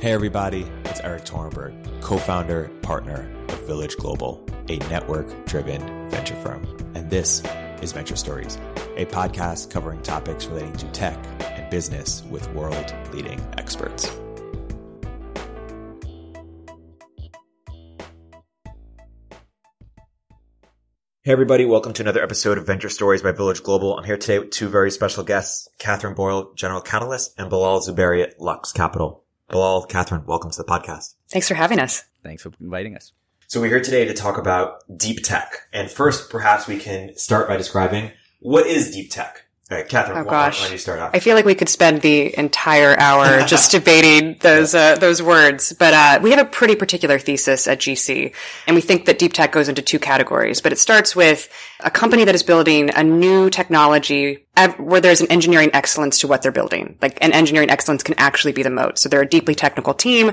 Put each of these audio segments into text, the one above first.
Hey, everybody, it's Erik Torenberg, co founder, partner of Village Global, a network driven venture firm. And this is Venture Stories, a podcast covering topics relating to tech and business with world leading experts. Hey, everybody, welcome to another episode of Venture Stories by Village Global. I'm here today with two very special guests, Katherine Boyle, General Catalyst, and Bilal Zuberi at Lux Capital. Bilal, Katherine, welcome to the podcast. Thanks for having us. Thanks for inviting us. So we're here today to talk about deep tech. And first, perhaps we can start by describing what is deep tech? All right, Katherine, Oh why, gosh, why don't you start off? I feel like we could spend the entire hour just debating those uh, those words, but uh, we have a pretty particular thesis at GC, and we think that deep tech goes into two categories. But it starts with a company that is building a new technology ev- where there's an engineering excellence to what they're building. Like, an engineering excellence can actually be the moat. So they're a deeply technical team,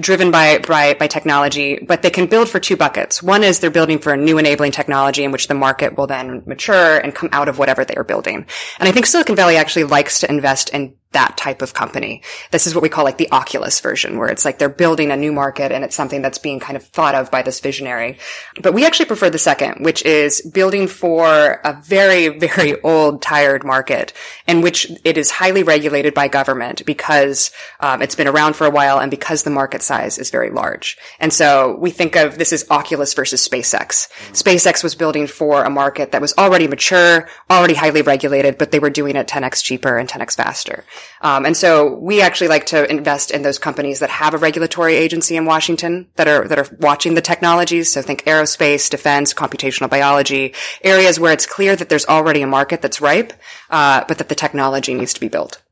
driven by by by technology, but they can build for two buckets. One is they're building for a new enabling technology in which the market will then mature and come out of whatever they are building. And I think Silicon Valley actually likes to invest in that type of company. This is what we call like the Oculus version, where it's like they're building a new market and it's something that's being kind of thought of by this visionary. But we actually prefer the second, which is building for a very, very old, tired market in which it is highly regulated by government because um, it's been around for a while and because the market size is very large. And so we think of this as Oculus versus SpaceX. SpaceX was building for a market that was already mature, already highly regulated, but they were doing it 10x cheaper and 10x faster. Um, and so we actually like to invest in those companies that have a regulatory agency in Washington that are that are watching the technologies. So think aerospace, defense, computational biology, areas where it's clear that there's already a market that's ripe, uh, but that the technology needs to be built.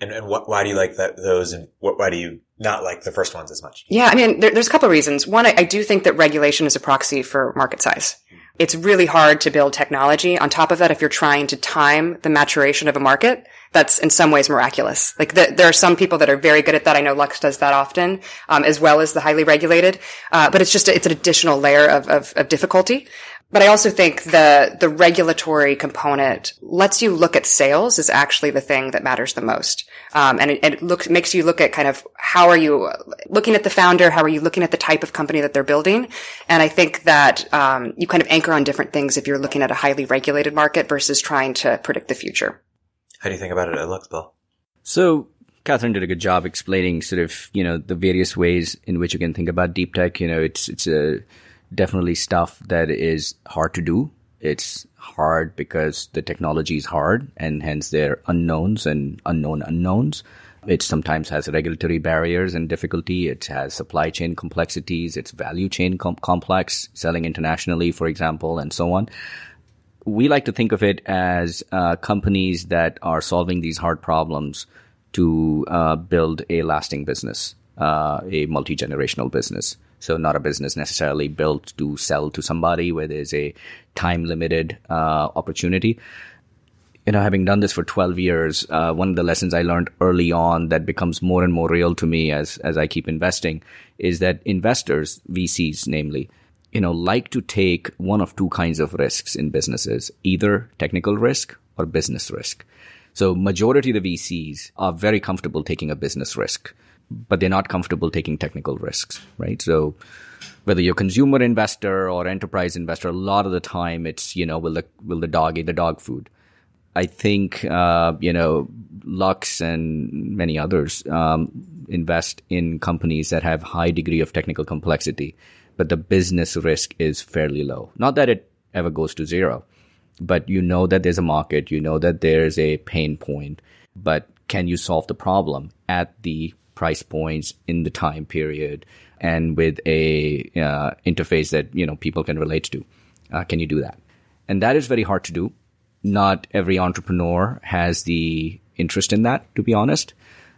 and and what, why do you like that, those and what, why do you not like the first ones as much? Yeah, I mean, there, there's a couple of reasons. One, I, I do think that regulation is a proxy for market size. It's really hard to build technology. On top of that, if you're trying to time the maturation of a market, that's in some ways miraculous. Like the, there are some people that are very good at that. I know Lux does that often, um, as well as the highly regulated. Uh, but it's just it's an additional layer of, of, of difficulty. But I also think the the regulatory component lets you look at sales is actually the thing that matters the most, um, and it, it looks makes you look at kind of how are you looking at the founder, how are you looking at the type of company that they're building, and I think that um, you kind of anchor on different things if you're looking at a highly regulated market versus trying to predict the future. How do you think about it at Lux, Bilal? So Katherine did a good job explaining sort of, you know, the various ways in which you can think about deep tech. You know, it's, it's a definitely stuff that is hard to do. It's hard because the technology is hard and hence there are unknowns and unknown unknowns. It sometimes has regulatory barriers and difficulty. It has supply chain complexities. It's value chain com- complex, selling internationally, for example, and so on. We like to think of it as uh, companies that are solving these hard problems to uh, build a lasting business, uh, a multi generational business. So, not a business necessarily built to sell to somebody where there's a time limited uh, opportunity. You know, having done this for 12 years, uh, one of the lessons I learned early on that becomes more and more real to me as, as I keep investing is that investors, VCs namely, you know, like to take one of two kinds of risks in businesses, either technical risk or business risk. So majority of the VCs are very comfortable taking a business risk, but they're not comfortable taking technical risks, right? So whether you're consumer investor or enterprise investor, a lot of the time it's, you know, will the, will the dog eat the dog food? I think, uh, you know, Lux and many others, um, invest in companies that have high degree of technical complexity, but the business risk is fairly low. Not that it ever goes to zero, but you know that there's a market, you know that there's a pain point, but can you solve the problem at the price points in the time period and with a uh, interface that you know people can relate to? Uh, can you do that? And that is very hard to do. Not every entrepreneur has the interest in that, to be honest.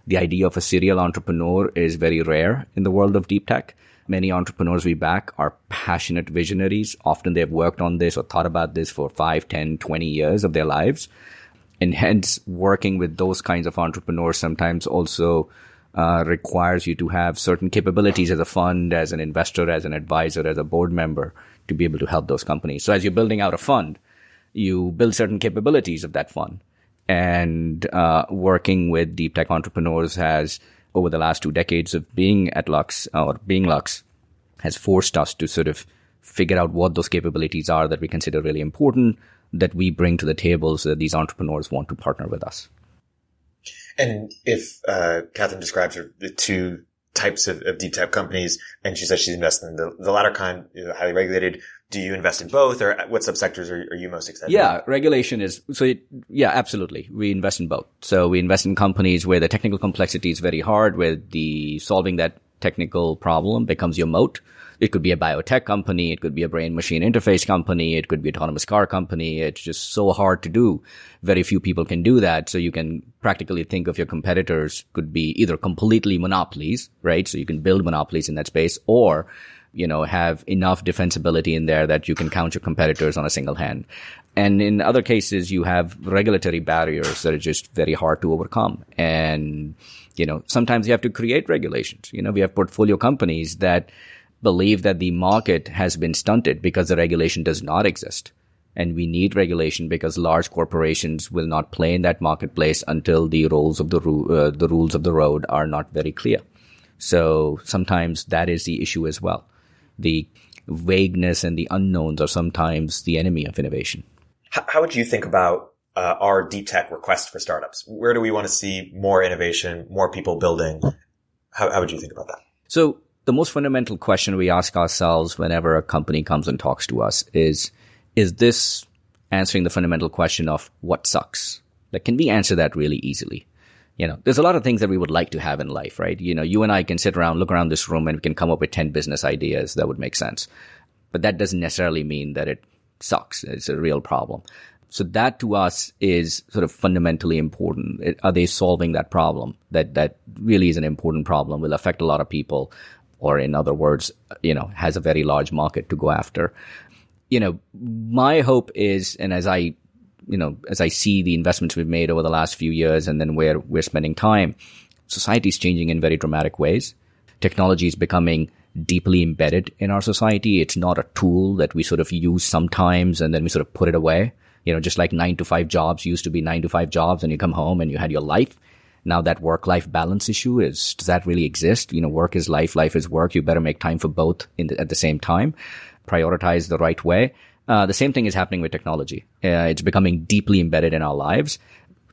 The idea of a serial entrepreneur is very rare in the world of deep tech. Many entrepreneurs we back are passionate visionaries. Often they've worked on this or thought about this for 5, 10, 20 years of their lives. And hence, working with those kinds of entrepreneurs sometimes also uh, requires you to have certain capabilities as a fund, as an investor, as an advisor, as a board member to be able to help those companies. So as you're building out a fund, you build certain capabilities of that fund. And uh, working with deep tech entrepreneurs has over the last two decades of being at Lux or being Lux has forced us to sort of figure out what those capabilities are that we consider really important that we bring to the table so that these entrepreneurs want to partner with us. And if uh, Katherine describes the two types of, of, deep tech companies, and she says she's invested in the, the latter kind, you know, highly regulated. Do you invest in both, or what subsectors are, are you most excited? Yeah, about? regulation is so. It, yeah, absolutely. We invest in both. So we invest in companies where the technical complexity is very hard, where the solving that technical problem becomes your moat. It could be a biotech company. It could be a brain machine interface company. It could be autonomous car company. It's just so hard to do. Very few people can do that. So you can practically think of your competitors could be either completely monopolies, right? So you can build monopolies in that space or you know, have enough defensibility in there that you can count your competitors on a single hand. And in other cases, you have regulatory barriers that are just very hard to overcome. And, you know, sometimes you have to create regulations. You know, we have portfolio companies that believe that the market has been stunted because the regulation does not exist. And we need regulation because large corporations will not play in that marketplace until the rules of the, uh, the rules of the road are not very clear. So sometimes that is the issue as well. The vagueness and the unknowns are sometimes the enemy of innovation. How would you think about uh, our deep tech request for startups? Where do we want to see more innovation, more people building? How, how would you think about that? So the most fundamental question we ask ourselves whenever a company comes and talks to us is, is this answering the fundamental question of what sucks? Like, can we answer that really easily? You know, there's a lot of things that we would like to have in life, right? You know, you and I can sit around, look around this room and we can come up with 10 business ideas that would make sense. But that doesn't necessarily mean that it sucks. It's a real problem. So that to us is sort of fundamentally important. Are they solving that problem? That, that really is an important problem, will affect a lot of people or in other words, you know, has a very large market to go after. You know, my hope is, and as I, you know, as I see the investments we've made over the last few years and then where we're spending time, society is changing in very dramatic ways. Technology is becoming deeply embedded in our society. It's not a tool that we sort of use sometimes and then we sort of put it away. You know, just like nine to five jobs used to be nine to five jobs and you come home and you had your life. Now that work life balance issue is, does that really exist? You know, work is life, life is work. You better make time for both the, at the same time. Prioritize the right way. Uh, the same thing is happening with technology. Uh, it's becoming deeply embedded in our lives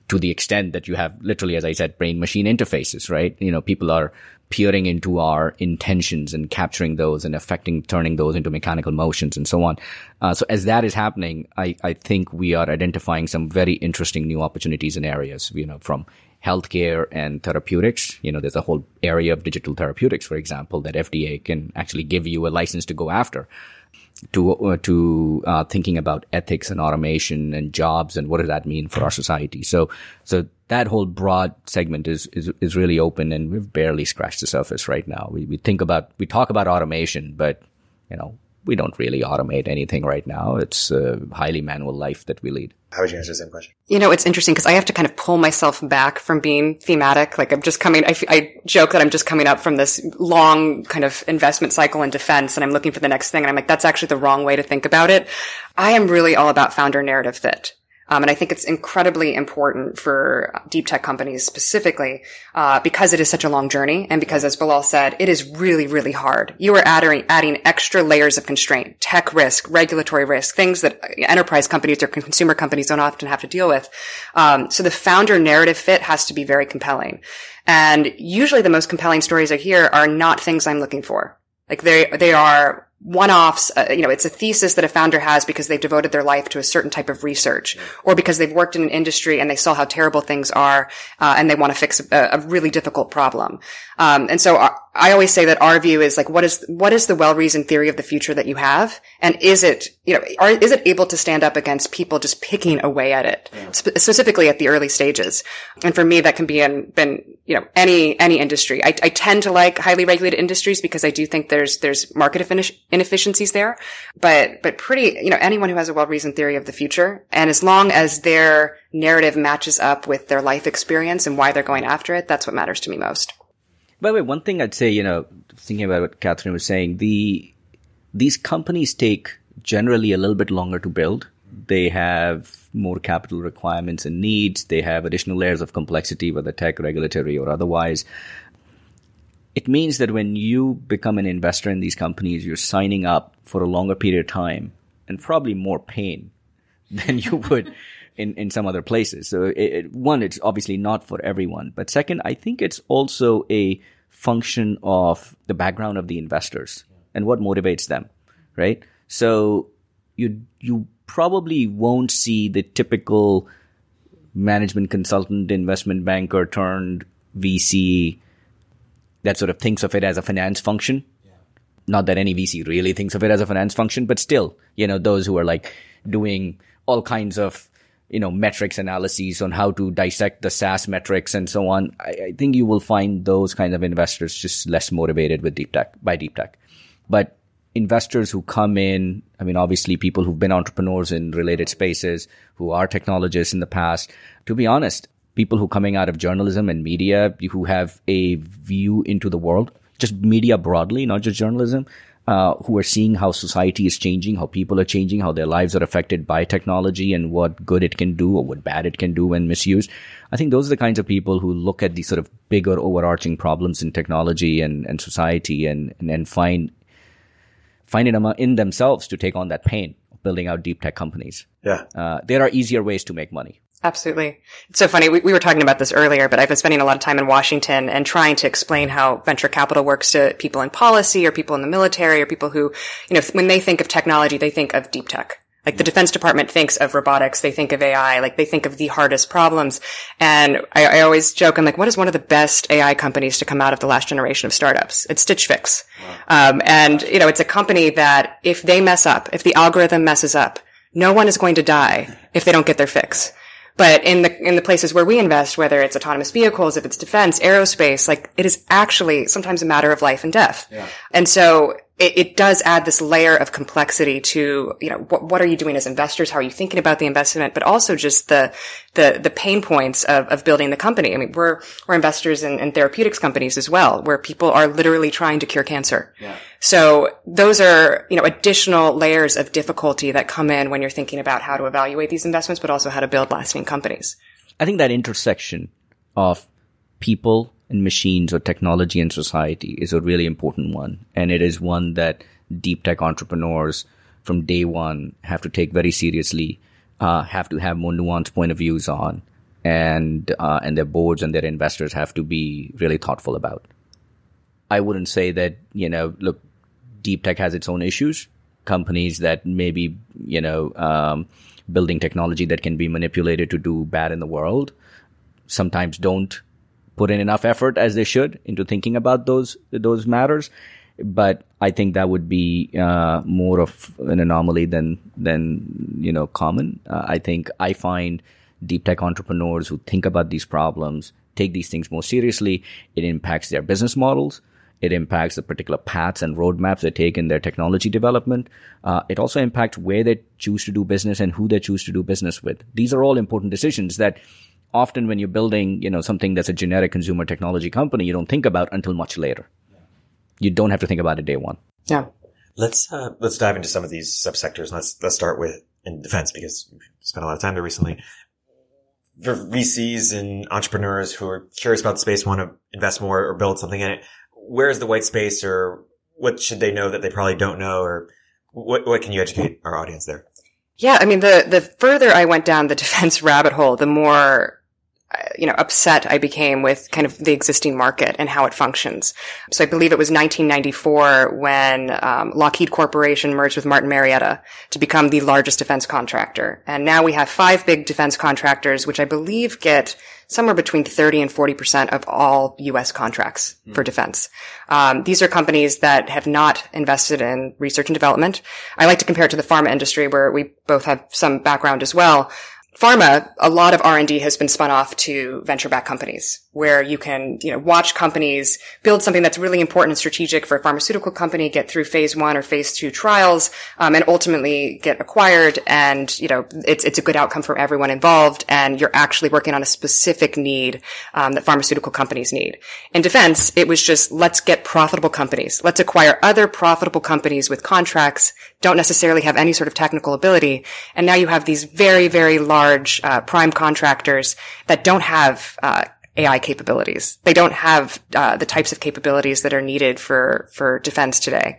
to the extent that you have literally, as I said, brain machine interfaces, right? You know, people are peering into our intentions and capturing those and affecting, turning those into mechanical motions and so on. Uh, so as that is happening, I, I think we are identifying some very interesting new opportunities and areas, you know, from healthcare and therapeutics. You know, there's a whole area of digital therapeutics, for example, that FDA can actually give you a license to go after. To uh, to uh, thinking about ethics and automation and jobs and what does that mean for our society? So so that whole broad segment is is is really open, and we've barely scratched the surface right now. We we think about we talk about automation, but you know we don't really automate anything right now. It's a highly manual life that we lead. How would you answer the same question? You know, it's interesting because I have to kind of pull myself back from being thematic. Like I'm just coming, I, I joke that I'm just coming up from this long kind of investment cycle in defense and I'm looking for the next thing. And I'm like, that's actually the wrong way to think about it. I am really all about founder narrative fit. Um, and I think it's incredibly important for deep tech companies specifically uh, because it is such a long journey, and because, as Bilal said, it is really, really hard. You are adding adding extra layers of constraint, tech risk, regulatory risk, things that enterprise companies or consumer companies don't often have to deal with. Um, so the founder narrative fit has to be very compelling, and usually the most compelling stories I hear are not things I'm looking for. Like they they are one-offs, uh, you know, it's a thesis that a founder has because they've devoted their life to a certain type of research or because they've worked in an industry and they saw how terrible things are, uh, and they want to fix a, a really difficult problem. Um, and so our, I always say that our view is like, what is, what is the well-reasoned theory of the future that you have? And is it, you know, are, is it able to stand up against people just picking away at it, sp- specifically at the early stages? And for me, that can be in, been, you know, any, any industry. I, I tend to like highly regulated industries because I do think there's, there's market inefficiencies there. But, but pretty, you know, anyone who has a well-reasoned theory of the future, and as long as their narrative matches up with their life experience and why they're going after it, that's what matters to me most. By the way, one thing I'd say, you know, thinking about what Katherine was saying, the these companies take generally a little bit longer to build. They have more capital requirements and needs. They have additional layers of complexity, whether tech, regulatory, or otherwise. It means that when you become an investor in these companies, you're signing up for a longer period of time and probably more pain than you would in, in some other places. So it, it, one, it's obviously not for everyone. But second, I think it's also a function of the background of the investors and what motivates them, right? So you, you probably won't see the typical management consultant, investment banker turned VC that sort of thinks of it as a finance function. Yeah. Not that any VC really thinks of it as a finance function, but still, you know, those who are like doing all kinds of, you know, metrics analyses on how to dissect the SaaS metrics and so on. I, I think you will find those kinds of investors just less motivated with deep tech by deep tech. But investors who come in, I mean, obviously people who've been entrepreneurs in related spaces, who are technologists in the past, to be honest, people who coming out of journalism and media who have a view into the world, just media broadly, not just journalism, uh, who are seeing how society is changing, how people are changing, how their lives are affected by technology and what good it can do or what bad it can do when misused. I think those are the kinds of people who look at these sort of bigger overarching problems in technology and, and society and, and, and find, find it in themselves to take on that pain of building out deep tech companies. Yeah. Uh, there are easier ways to make money. Absolutely. It's so funny. We, we were talking about this earlier, but I've been spending a lot of time in Washington and trying to explain how venture capital works to people in policy or people in the military or people who, you know, when they think of technology, they think of deep tech. Like the Defense Department thinks of robotics, they think of AI, like they think of the hardest problems. And I, I, always joke, I'm like, what is one of the best AI companies to come out of the last generation of startups? It's Stitch Fix. Wow. Um, and, you know, it's a company that if they mess up, if the algorithm messes up, no one is going to die if they don't get their fix. But in the, in the places where we invest, whether it's autonomous vehicles, if it's defense, aerospace, like it is actually sometimes a matter of life and death. Yeah. And so it, it, does add this layer of complexity to, you know, what, what are you doing as investors? How are you thinking about the investment? But also just the, the, the pain points of, of building the company. I mean, we're, we're investors in, in therapeutics companies as well, where people are literally trying to cure cancer. Yeah. So those are, you know, additional layers of difficulty that come in when you're thinking about how to evaluate these investments, but also how to build lasting companies. I think that intersection of people and machines or technology and society is a really important one. And it is one that deep tech entrepreneurs from day one have to take very seriously, uh, have to have more nuanced point of views on, and uh, and their boards and their investors have to be really thoughtful about. I wouldn't say that you know, look, deep tech has its own issues. Companies that maybe you know um, building technology that can be manipulated to do bad in the world sometimes don't put in enough effort as they should into thinking about those those matters. But I think that would be uh, more of an anomaly than than you know common. Uh, I think I find deep tech entrepreneurs who think about these problems take these things more seriously. It impacts their business models. It impacts the particular paths and roadmaps they take in their technology development. Uh, it also impacts where they choose to do business and who they choose to do business with. These are all important decisions that often when you're building, you know, something that's a generic consumer technology company, you don't think about until much later. You don't have to think about it day one. Yeah. Let's uh, let's dive into some of these subsectors. Let's let's start with in defense because we've spent a lot of time there recently. For VCs and entrepreneurs who are curious about the space, want to invest more or build something in it, where is the white space, or what should they know that they probably don't know, or what what can you educate our audience there? Yeah, I mean, the the further I went down the defense rabbit hole, the more you know, upset I became with kind of the existing market and how it functions. So I believe it was 1994 when um, Lockheed Corporation merged with Martin Marietta to become the largest defense contractor. And now we have five big defense contractors, which I believe get somewhere between 30 and 40% of all U.S. contracts mm. for defense. Um, these are companies that have not invested in research and development. I like to compare it to the pharma industry where we both have some background as well pharma, a lot of R&D has been spun off to venture-backed companies where you can, you know, watch companies build something that's really important and strategic for a pharmaceutical company, get through phase one or phase two trials, um, and ultimately get acquired. And, you know, it's, it's a good outcome for everyone involved. And you're actually working on a specific need, um, that pharmaceutical companies need. In defense, it was just, let's get profitable companies. Let's acquire other profitable companies with contracts, don't necessarily have any sort of technical ability. And now you have these very, very large, uh, prime contractors that don't have, uh, AI capabilities. They don't have uh, the types of capabilities that are needed for for defense today,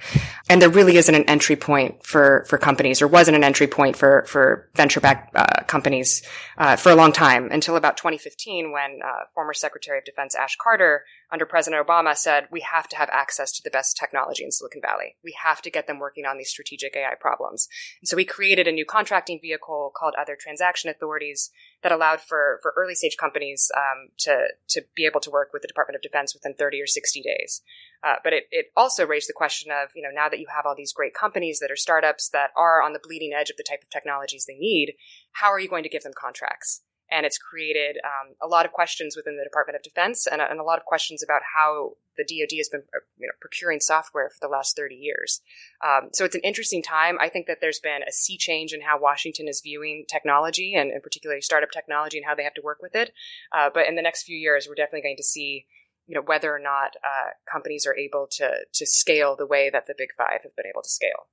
and there really isn't an entry point for for companies, or wasn't an entry point for for venture backed uh, companies uh, for a long time until about 2015, when uh, former Secretary of Defense Ash Carter under President Obama said we have to have access to the best technology in Silicon Valley. We have to get them working on these strategic AI problems. And so we created a new contracting vehicle called Other Transaction Authorities that allowed for, for early stage companies um, to, to be able to work with the Department of Defense within 30 or 60 days. Uh, but it, it also raised the question of, you know, now that you have all these great companies that are startups that are on the bleeding edge of the type of technologies they need, how are you going to give them contracts? And it's created um, a lot of questions within the Department of Defense and a, and a, lot of questions about how the DoD has been uh, you know, procuring software for the last 30 years. Um, so it's an interesting time. I think that there's been a sea change in how Washington is viewing technology and, and particularly startup technology and how they have to work with it. Uh, but in the next few years, we're definitely going to see you know whether or not uh, companies are able to to scale the way that the big five have been able to scale.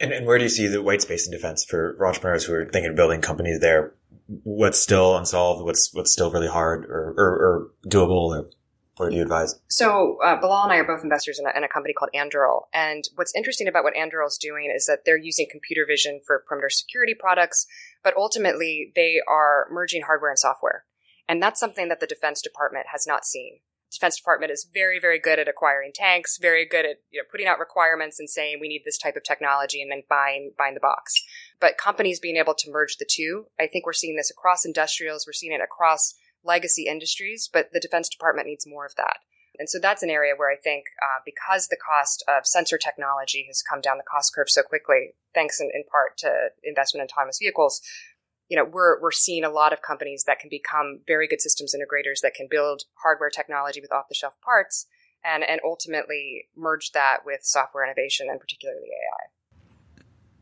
And, and where do you see the white space in defense for entrepreneurs who are thinking of building companies there? What's still unsolved? What's what's still really hard or, or, or doable? What do you advise? So uh, Bilal and I are both investors in a, in a, company called Anduril, and what's interesting about what Anduril is doing is that they're using computer vision for perimeter security products, but ultimately they are merging hardware and software, and that's something that the Defense Department has not seen. Defense Department is very, very good at acquiring tanks, very good at you know putting out requirements and saying we need this type of technology and then buying buying the box. But companies being able to merge the two, I think we're seeing this across industrials, we're seeing it across legacy industries, but the Defense Department needs more of that. And so that's an area where I think uh, because the cost of sensor technology has come down the cost curve so quickly, thanks in, in part to investment in autonomous vehicles, you know, we're, we're seeing a lot of companies that can become very good systems integrators that can build hardware technology with off the shelf parts and, and ultimately merge that with software innovation and particularly AI.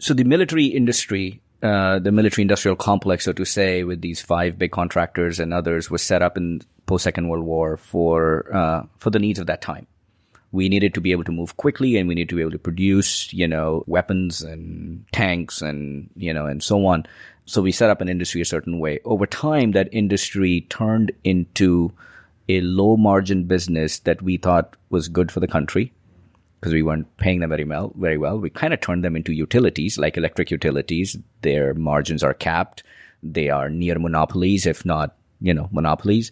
So the military industry, uh, the military industrial complex, so to say, with these five big contractors and others was set up in post Second World War for, uh, for the needs of that time we needed to be able to move quickly and we needed to be able to produce, you know, weapons and tanks and, you know, and so on. So we set up an industry a certain way. Over time, that industry turned into a low margin business that we thought was good for the country because we weren't paying them very well. Very well, we kind of turned them into utilities, like electric utilities. Their margins are capped. They are near monopolies, if not, you know, monopolies.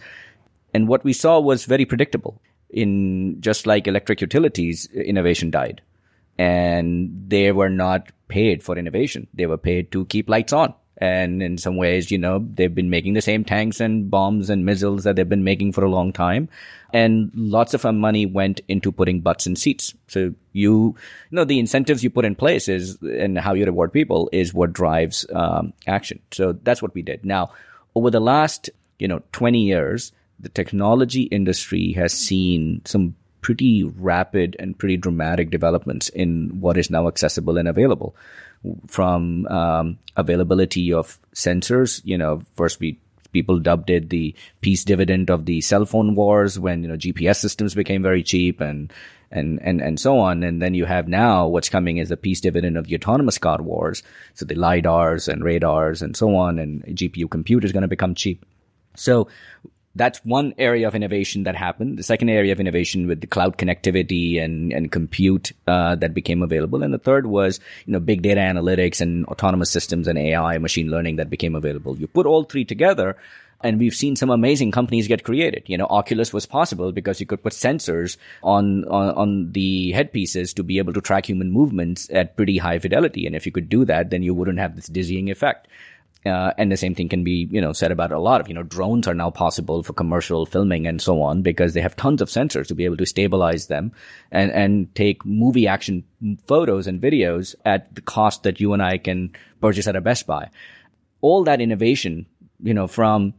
And what we saw was very predictable. In just like electric utilities, innovation died, and they were not paid for innovation. They were paid to keep lights on and in some ways, you know, they've been making the same tanks and bombs and missiles that they've been making for a long time. And lots of our money went into putting butts in seats. So you, you know, the incentives you put in place is, and how you reward people is what drives um, action. So that's what we did. Now, over the last, you know, 20 years, the technology industry has seen some pretty rapid and pretty dramatic developments in what is now accessible and available from um, availability of sensors. You know, first we people dubbed it the peace dividend of the cell phone wars when you know GPS systems became very cheap and and and and so on. And then you have now what's coming is the peace dividend of the autonomous car wars. So the lidars and radars and so on, and GPU compute is going to become cheap. So that's one area of innovation that happened. The second area of innovation with the cloud connectivity and, and compute uh, that became available. And the third was, you know, big data analytics and autonomous systems and AI, machine learning that became available. You put all three together and we've seen some amazing companies get created. You know, Oculus was possible because you could put sensors on, on, on the headpieces to be able to track human movements at pretty high fidelity. And if you could do that, then you wouldn't have this dizzying effect. Uh, and the same thing can be, you know, said about a lot of, you know, drones are now possible for commercial filming and so on because they have tons of sensors to be able to stabilize them and, and take movie action photos and videos at the cost that you and I can purchase at a Best Buy. All that innovation, you know, from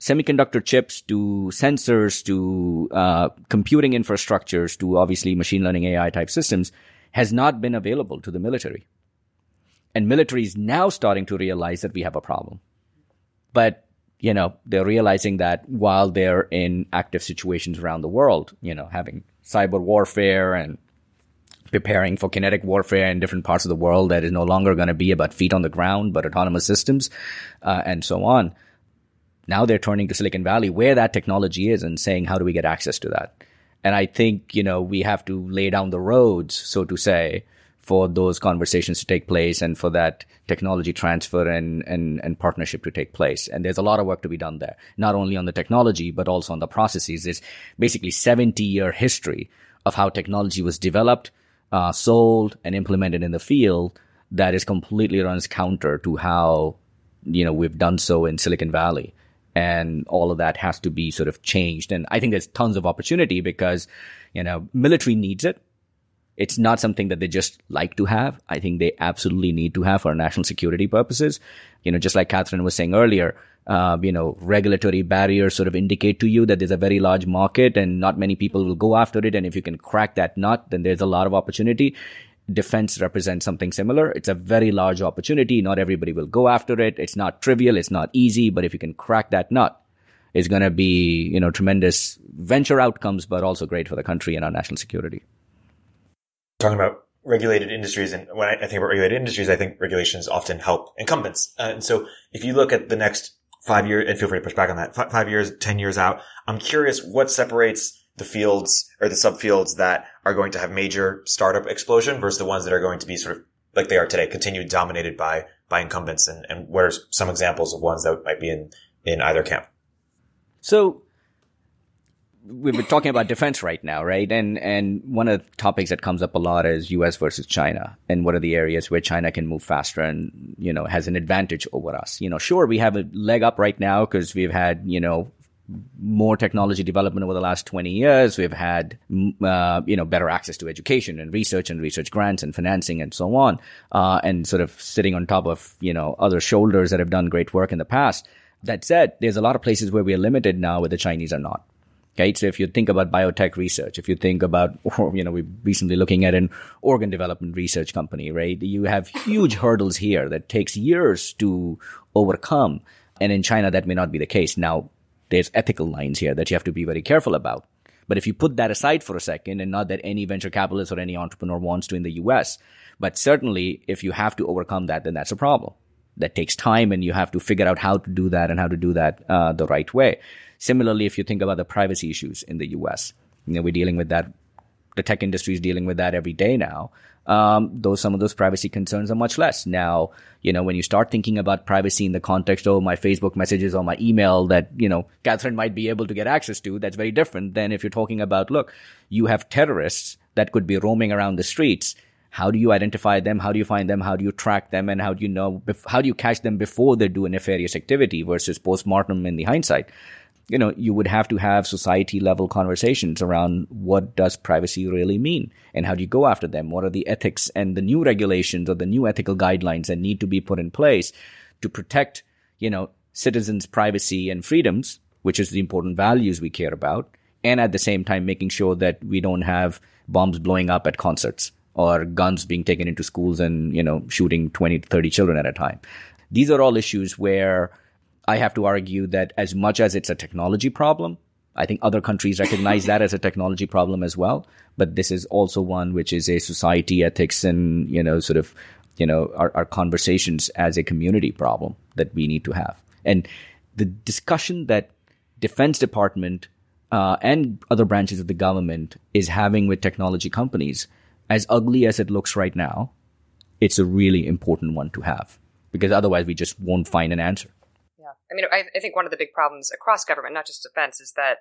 semiconductor chips to sensors to uh, computing infrastructures to obviously machine learning AI type systems has not been available to the military. And military is now starting to realize that we have a problem. But, you know, they're realizing that while they're in active situations around the world, you know, having cyber warfare and preparing for kinetic warfare in different parts of the world that is no longer going to be about feet on the ground, but autonomous systems, uh, and so on. Now they're turning to Silicon Valley where that technology is and saying, how do we get access to that? And I think, you know, we have to lay down the roads, so to say, for those conversations to take place and for that technology transfer and, and, and partnership to take place. And there's a lot of work to be done there, not only on the technology, but also on the processes. There's basically 70 year history of how technology was developed, uh, sold and implemented in the field that is completely runs counter to how, you know, we've done so in Silicon Valley and all of that has to be sort of changed. And I think there's tons of opportunity because, you know, military needs it. It's not something that they just like to have. I think they absolutely need to have for national security purposes. You know, just like Katherine was saying earlier, uh, you know, regulatory barriers sort of indicate to you that there's a very large market and not many people will go after it. And if you can crack that nut, then there's a lot of opportunity defense represents something similar. It's a very large opportunity. Not everybody will go after it. It's not trivial. It's not easy, but if you can crack that nut, it's going to be, you know, tremendous venture outcomes, but also great for the country and our national security. Talking about regulated industries, and when I think about regulated industries, I think regulations often help incumbents. Uh, and so if you look at the next five years, and feel free to push back on that, five years, 10 years out, I'm curious what separates the fields or the subfields that are going to have major startup explosion versus the ones that are going to be sort of like they are today, continued dominated by by incumbents, and, and what are some examples of ones that might be in in either camp? So we've been talking about defense right now, right? And and one of the topics that comes up a lot is U.S. versus China, and what are the areas where China can move faster and you know has an advantage over us? You know, sure we have a leg up right now because we've had you know more technology development over the last 20 years. We've had, uh, you know, better access to education and research and research grants and financing and so on. Uh, and sort of sitting on top of, you know, other shoulders that have done great work in the past. That said, there's a lot of places where we are limited now where the Chinese are not. Okay. So if you think about biotech research, if you think about, you know, we're recently looking at an organ development research company, right? You have huge hurdles here that takes years to overcome. And in China, that may not be the case. Now, there's ethical lines here that you have to be very careful about. But if you put that aside for a second, and not that any venture capitalist or any entrepreneur wants to in the US, but certainly if you have to overcome that, then that's a problem. That takes time, and you have to figure out how to do that and how to do that uh, the right way. Similarly, if you think about the privacy issues in the US, you know, we're dealing with that. The tech industry is dealing with that every day now um, some of those privacy concerns are much less. Now, you know, when you start thinking about privacy in the context of my Facebook messages or my email that, you know, Katherine might be able to get access to, that's very different than if you're talking about, look, you have terrorists that could be roaming around the streets. How do you identify them? How do you find them? How do you track them? And how do you know, how do you catch them before they do a nefarious activity versus post-mortem in the hindsight? you know, you would have to have society level conversations around what does privacy really mean and how do you go after them? What are the ethics and the new regulations or the new ethical guidelines that need to be put in place to protect, you know, citizens' privacy and freedoms, which is the important values we care about. And at the same time, making sure that we don't have bombs blowing up at concerts or guns being taken into schools and, you know, shooting 20 to 30 children at a time. These are all issues where I have to argue that as much as it's a technology problem, I think other countries recognize that as a technology problem as well. But this is also one which is a society ethics and, you know, sort of, you know, our, our conversations as a community problem that we need to have. And the discussion that Defense Department uh, and other branches of the government is having with technology companies, as ugly as it looks right now, it's a really important one to have because otherwise we just won't find an answer. Yeah. I mean, I, I think one of the big problems across government, not just defense, is that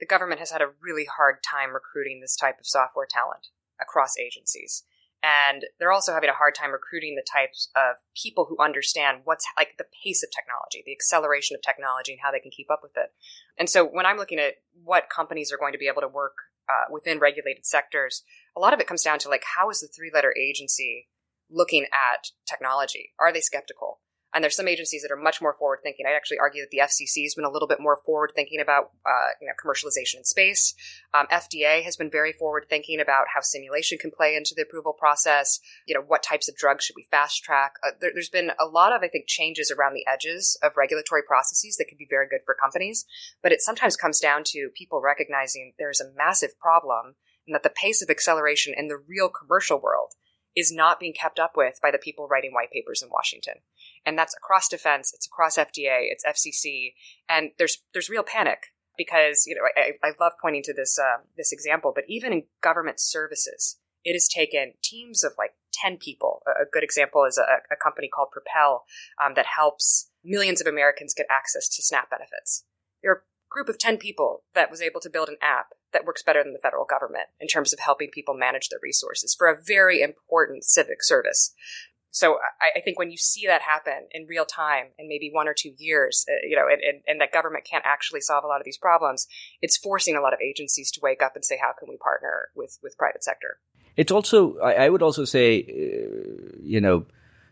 the government has had a really hard time recruiting this type of software talent across agencies. And they're also having a hard time recruiting the types of people who understand what's like the pace of technology, the acceleration of technology, and how they can keep up with it. And so when I'm looking at what companies are going to be able to work uh, within regulated sectors, a lot of it comes down to like, how is the three letter agency looking at technology? Are they skeptical? And there's some agencies that are much more forward thinking. I'd actually argue that the FCC has been a little bit more forward thinking about, uh, you know, commercialization in space. Um, FDA has been very forward thinking about how simulation can play into the approval process. You know, what types of drugs should we fast track? Uh, there, has been a lot of, I think, changes around the edges of regulatory processes that can be very good for companies. But it sometimes comes down to people recognizing there's a massive problem and that the pace of acceleration in the real commercial world is not being kept up with by the people writing white papers in Washington. And that's across defense, it's across FDA, it's FCC, and there's there's real panic because you know I, I love pointing to this uh, this example, but even in government services, it has taken teams of like ten people. A, good example is a, a company called Propel um, that helps millions of Americans get access to SNAP benefits. There are a group of ten people that was able to build an app that works better than the federal government in terms of helping people manage their resources for a very important civic service. So I, I, think when you see that happen in real time in maybe one or two years, uh, you know, and, and, and, that government can't actually solve a lot of these problems, it's forcing a lot of agencies to wake up and say, how can we partner with, with private sector? It's also, I, I would also say, uh, you know,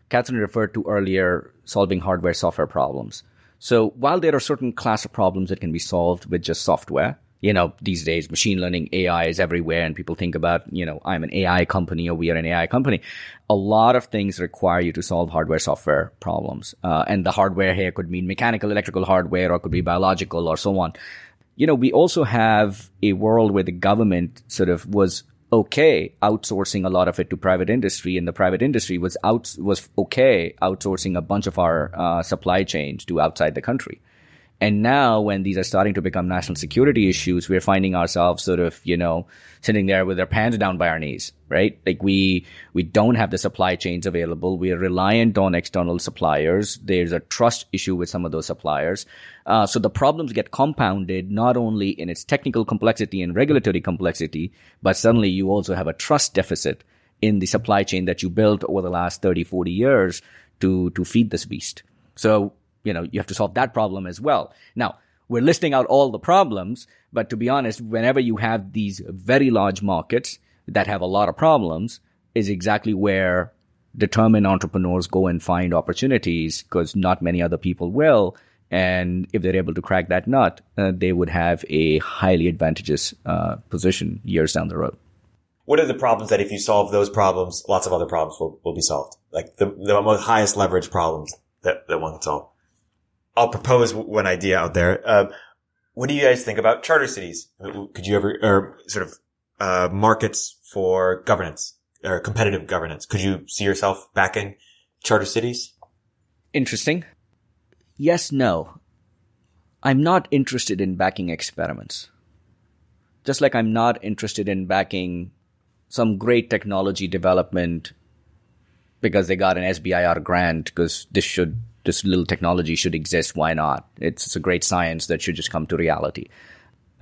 Katherine referred to earlier solving hardware software problems. So while there are certain class of problems that can be solved with just software, you know, these days machine learning AI is everywhere and people think about, you know, I'm an AI company or we are an AI company. A lot of things require you to solve hardware software problems. Uh, and the hardware here could mean mechanical, electrical hardware or could be biological or so on. You know, we also have a world where the government sort of was okay outsourcing a lot of it to private industry and the private industry was out was okay outsourcing a bunch of our uh, supply chains to outside the country and now when these are starting to become national security issues, we're finding ourselves sort of, you know, sitting there with our pants down by our knees, right? Like we, we don't have the supply chains available. We are reliant on external suppliers. There's a trust issue with some of those suppliers. Uh, so the problems get compounded not only in its technical complexity and regulatory complexity, but suddenly you also have a trust deficit in the supply chain that you built over the last 30, 40 years to, to feed this beast. So you know, you have to solve that problem as well. Now, we're listing out all the problems, but to be honest, whenever you have these very large markets that have a lot of problems, is exactly where determined entrepreneurs go and find opportunities because not many other people will. And if they're able to crack that nut, uh, they would have a highly advantageous uh, position years down the road. What are the problems that if you solve those problems, lots of other problems will, will be solved? Like the, the most highest leverage problems that, that one can solve? I'll propose one idea out there. Uh, what do you guys think about charter cities? Could you ever, or sort of, uh, markets for governance or competitive governance? Could you see yourself backing charter cities? Interesting. Yes, no. I'm not interested in backing experiments. Just like I'm not interested in backing some great technology development because they got an SBIR grant because this should this little technology should exist. Why not? It's, it's a great science that should just come to reality.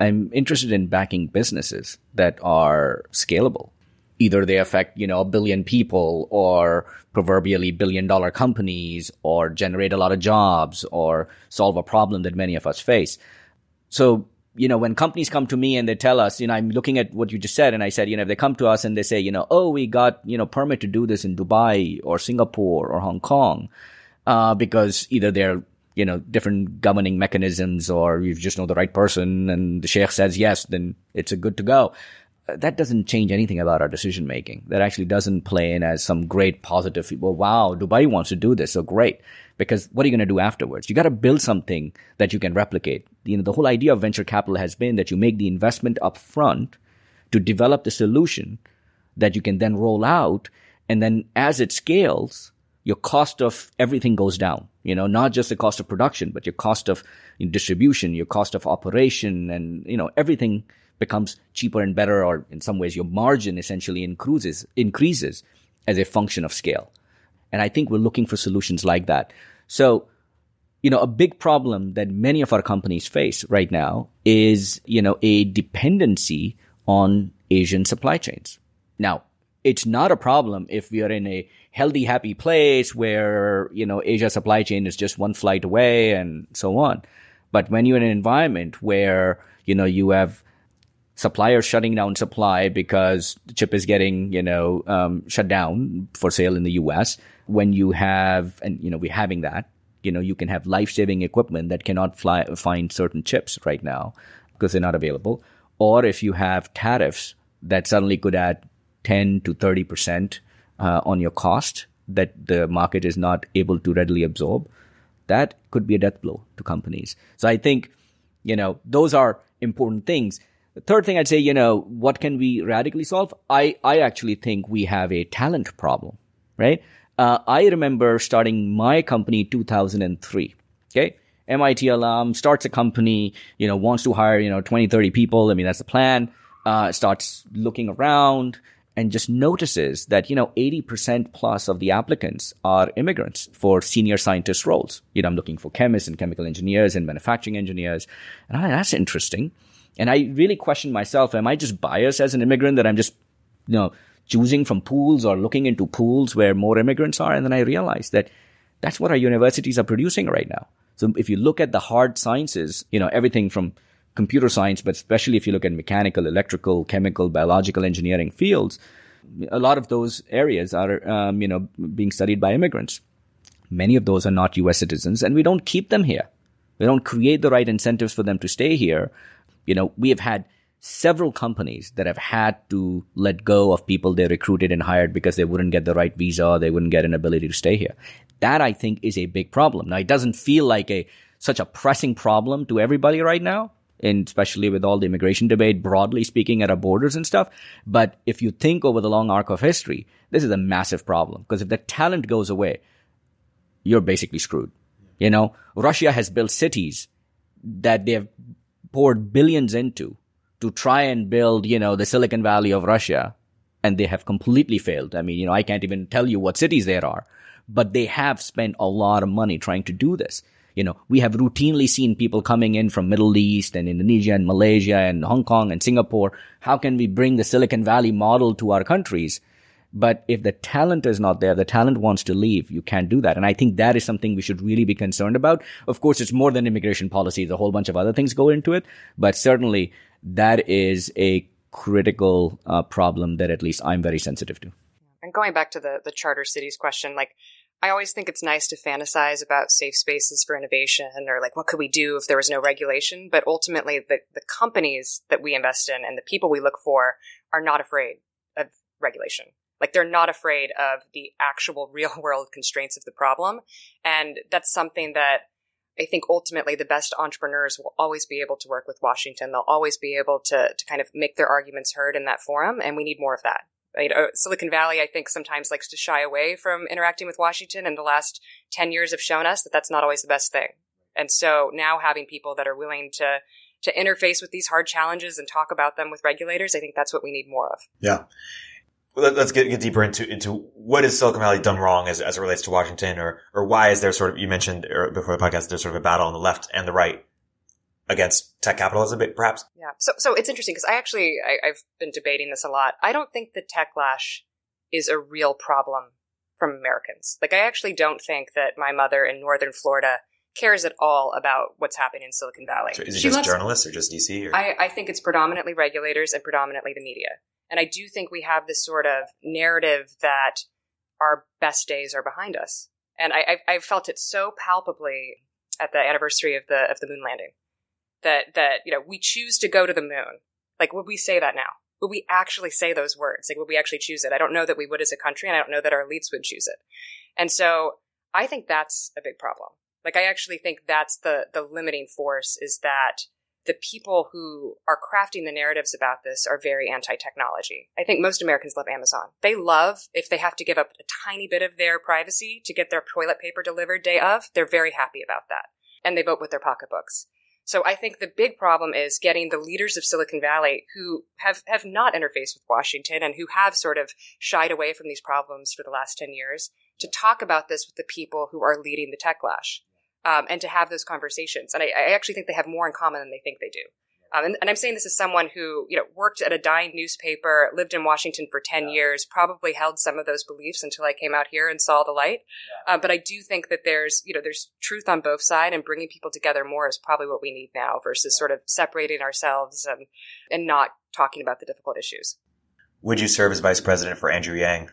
I'm interested in backing businesses that are scalable. Either they affect, you know, a billion people or proverbially billion dollar companies or generate a lot of jobs or solve a problem that many of us face. So, you know, when companies come to me and they tell us, you know, I'm looking at what you just said and I said, you know, if they come to us and they say, you know, oh, we got, you know, permit to do this in Dubai or Singapore or Hong Kong uh, because either they're you know different governing mechanisms or you just know the right person and the sheikh says yes then it's a good to go. Uh, that doesn't change anything about our decision making. That actually doesn't play in as some great positive well wow dubai wants to do this so great. Because what are you going to do afterwards? You got to build something that you can replicate. You know the whole idea of venture capital has been that you make the investment up front to develop the solution that you can then roll out and then as it scales your cost of everything goes down. You know, not just the cost of production, but your cost of distribution, your cost of operation, and you know everything becomes cheaper and better. Or in some ways, your margin essentially increases increases as a function of scale. And I think we're looking for solutions like that. So, you know, a big problem that many of our companies face right now is, you know, a dependency on Asian supply chains. Now, it's not a problem if we are in a healthy, happy place where, you know, Asia supply chain is just one flight away and so on. But when you're in an environment where, you know, you have suppliers shutting down supply because the chip is getting, you know, um, shut down for sale in the US, when you have, and, you know, we're having that, you know, you can have life saving equipment that cannot fly, find certain chips right now because they're not available. Or if you have tariffs that suddenly could add 10 to 30 percent uh, on your cost that the market is not able to readily absorb, that could be a death blow to companies. So I think, you know, those are important things. The third thing I'd say, you know, what can we radically solve? I, I actually think we have a talent problem, right? Uh, I remember starting my company 2003. Okay. MIT alum starts a company, you know, wants to hire, you know, 20, 30 people. I mean, that's the plan. Uh, starts looking around and just notices that, you know, 80% plus of the applicants are immigrants for senior scientist roles. You know, I'm looking for chemists and chemical engineers and manufacturing engineers. And I, that's interesting. And I really question myself, am I just biased as an immigrant that I'm just, you know, choosing from pools or looking into pools where more immigrants are? And then I realized that that's what our universities are producing right now. So if you look at the hard sciences, you know, everything from computer science, but especially if you look at mechanical, electrical, chemical, biological engineering fields, a lot of those areas are, um, you know, being studied by immigrants. Many of those are not U.S. citizens, and we don't keep them here. We don't create the right incentives for them to stay here. You know, we have had several companies that have had to let go of people they recruited and hired because they wouldn't get the right visa they wouldn't get an ability to stay here. That I think is a big problem. Now, it doesn't feel like a such a pressing problem to everybody right now, and especially with all the immigration debate, broadly speaking, at our borders and stuff. But if you think over the long arc of history, this is a massive problem because if the talent goes away, you're basically screwed. You know, Russia has built cities that they have poured billions into to try and build, you know, the Silicon Valley of Russia. And they have completely failed. I mean, you know, I can't even tell you what cities there are, but they have spent a lot of money trying to do this. You know, we have routinely seen people coming in from Middle East and Indonesia and Malaysia and Hong Kong and Singapore. How can we bring the Silicon Valley model to our countries? But if the talent is not there, the talent wants to leave, you can't do that. And I think that is something we should really be concerned about. Of course, it's more than immigration policy. There's a whole bunch of other things go into it. But certainly that is a critical uh, problem that at least I'm very sensitive to. And going back to the, the charter cities question, like, I always think it's nice to fantasize about safe spaces for innovation or like what could we do if there was no regulation. But ultimately, the, the companies that we invest in and the people we look for are not afraid of regulation. Like they're not afraid of the actual real world constraints of the problem. And that's something that I think ultimately the best entrepreneurs will always be able to work with Washington. They'll always be able to, to kind of make their arguments heard in that forum. And we need more of that. Right? Uh, Silicon Valley, I think, sometimes likes to shy away from interacting with Washington. And the last 10 years have shown us that that's not always the best thing. And so now having people that are willing to, to interface with these hard challenges and talk about them with regulators, I think that's what we need more of. Yeah let's get, get deeper into into what has Silicon Valley done wrong as, as it relates to Washington, or or why is there sort of you mentioned before the podcast there's sort of a battle on the left and the right against tech capitalism, perhaps. Yeah. So so it's interesting because I actually I, I've been debating this a lot. I don't think the techlash is a real problem from Americans. Like I actually don't think that my mother in northern Florida cares at all about what's happening in Silicon Valley. So is it she just loves, journalists or just DC? Or? I, I think it's predominantly regulators and predominantly the media. And I do think we have this sort of narrative that our best days are behind us. And I, I, I felt it so palpably at the anniversary of the of the moon landing that that you know we choose to go to the moon. Like, would we say that now? Would we actually say those words? Like, would we actually choose it? I don't know that we would as a country, and I don't know that our elites would choose it. And so, I think that's a big problem. Like, I actually think that's the the limiting force is that the people who are crafting the narratives about this are very anti-technology. I think most Americans love Amazon. They love if they have to give up a tiny bit of their privacy to get their toilet paper delivered day of, they're very happy about that. And they vote with their pocketbooks. So I think the big problem is getting the leaders of Silicon Valley who have, have not interfaced with Washington and who have sort of shied away from these problems for the last 10 years to talk about this with the people who are leading the techlash um, and to have those conversations. And I, I, actually think they have more in common than they think they do. Um, and, and, I'm saying this as someone who, you know, worked at a dying newspaper, lived in Washington for 10 yeah. years, probably held some of those beliefs until I came out here and saw the light. Yeah. Uh, but I do think that there's, you know, there's truth on both sides and bringing people together more is probably what we need now versus yeah. sort of separating ourselves and, and not talking about the difficult issues. Would you serve as vice president for Andrew Yang?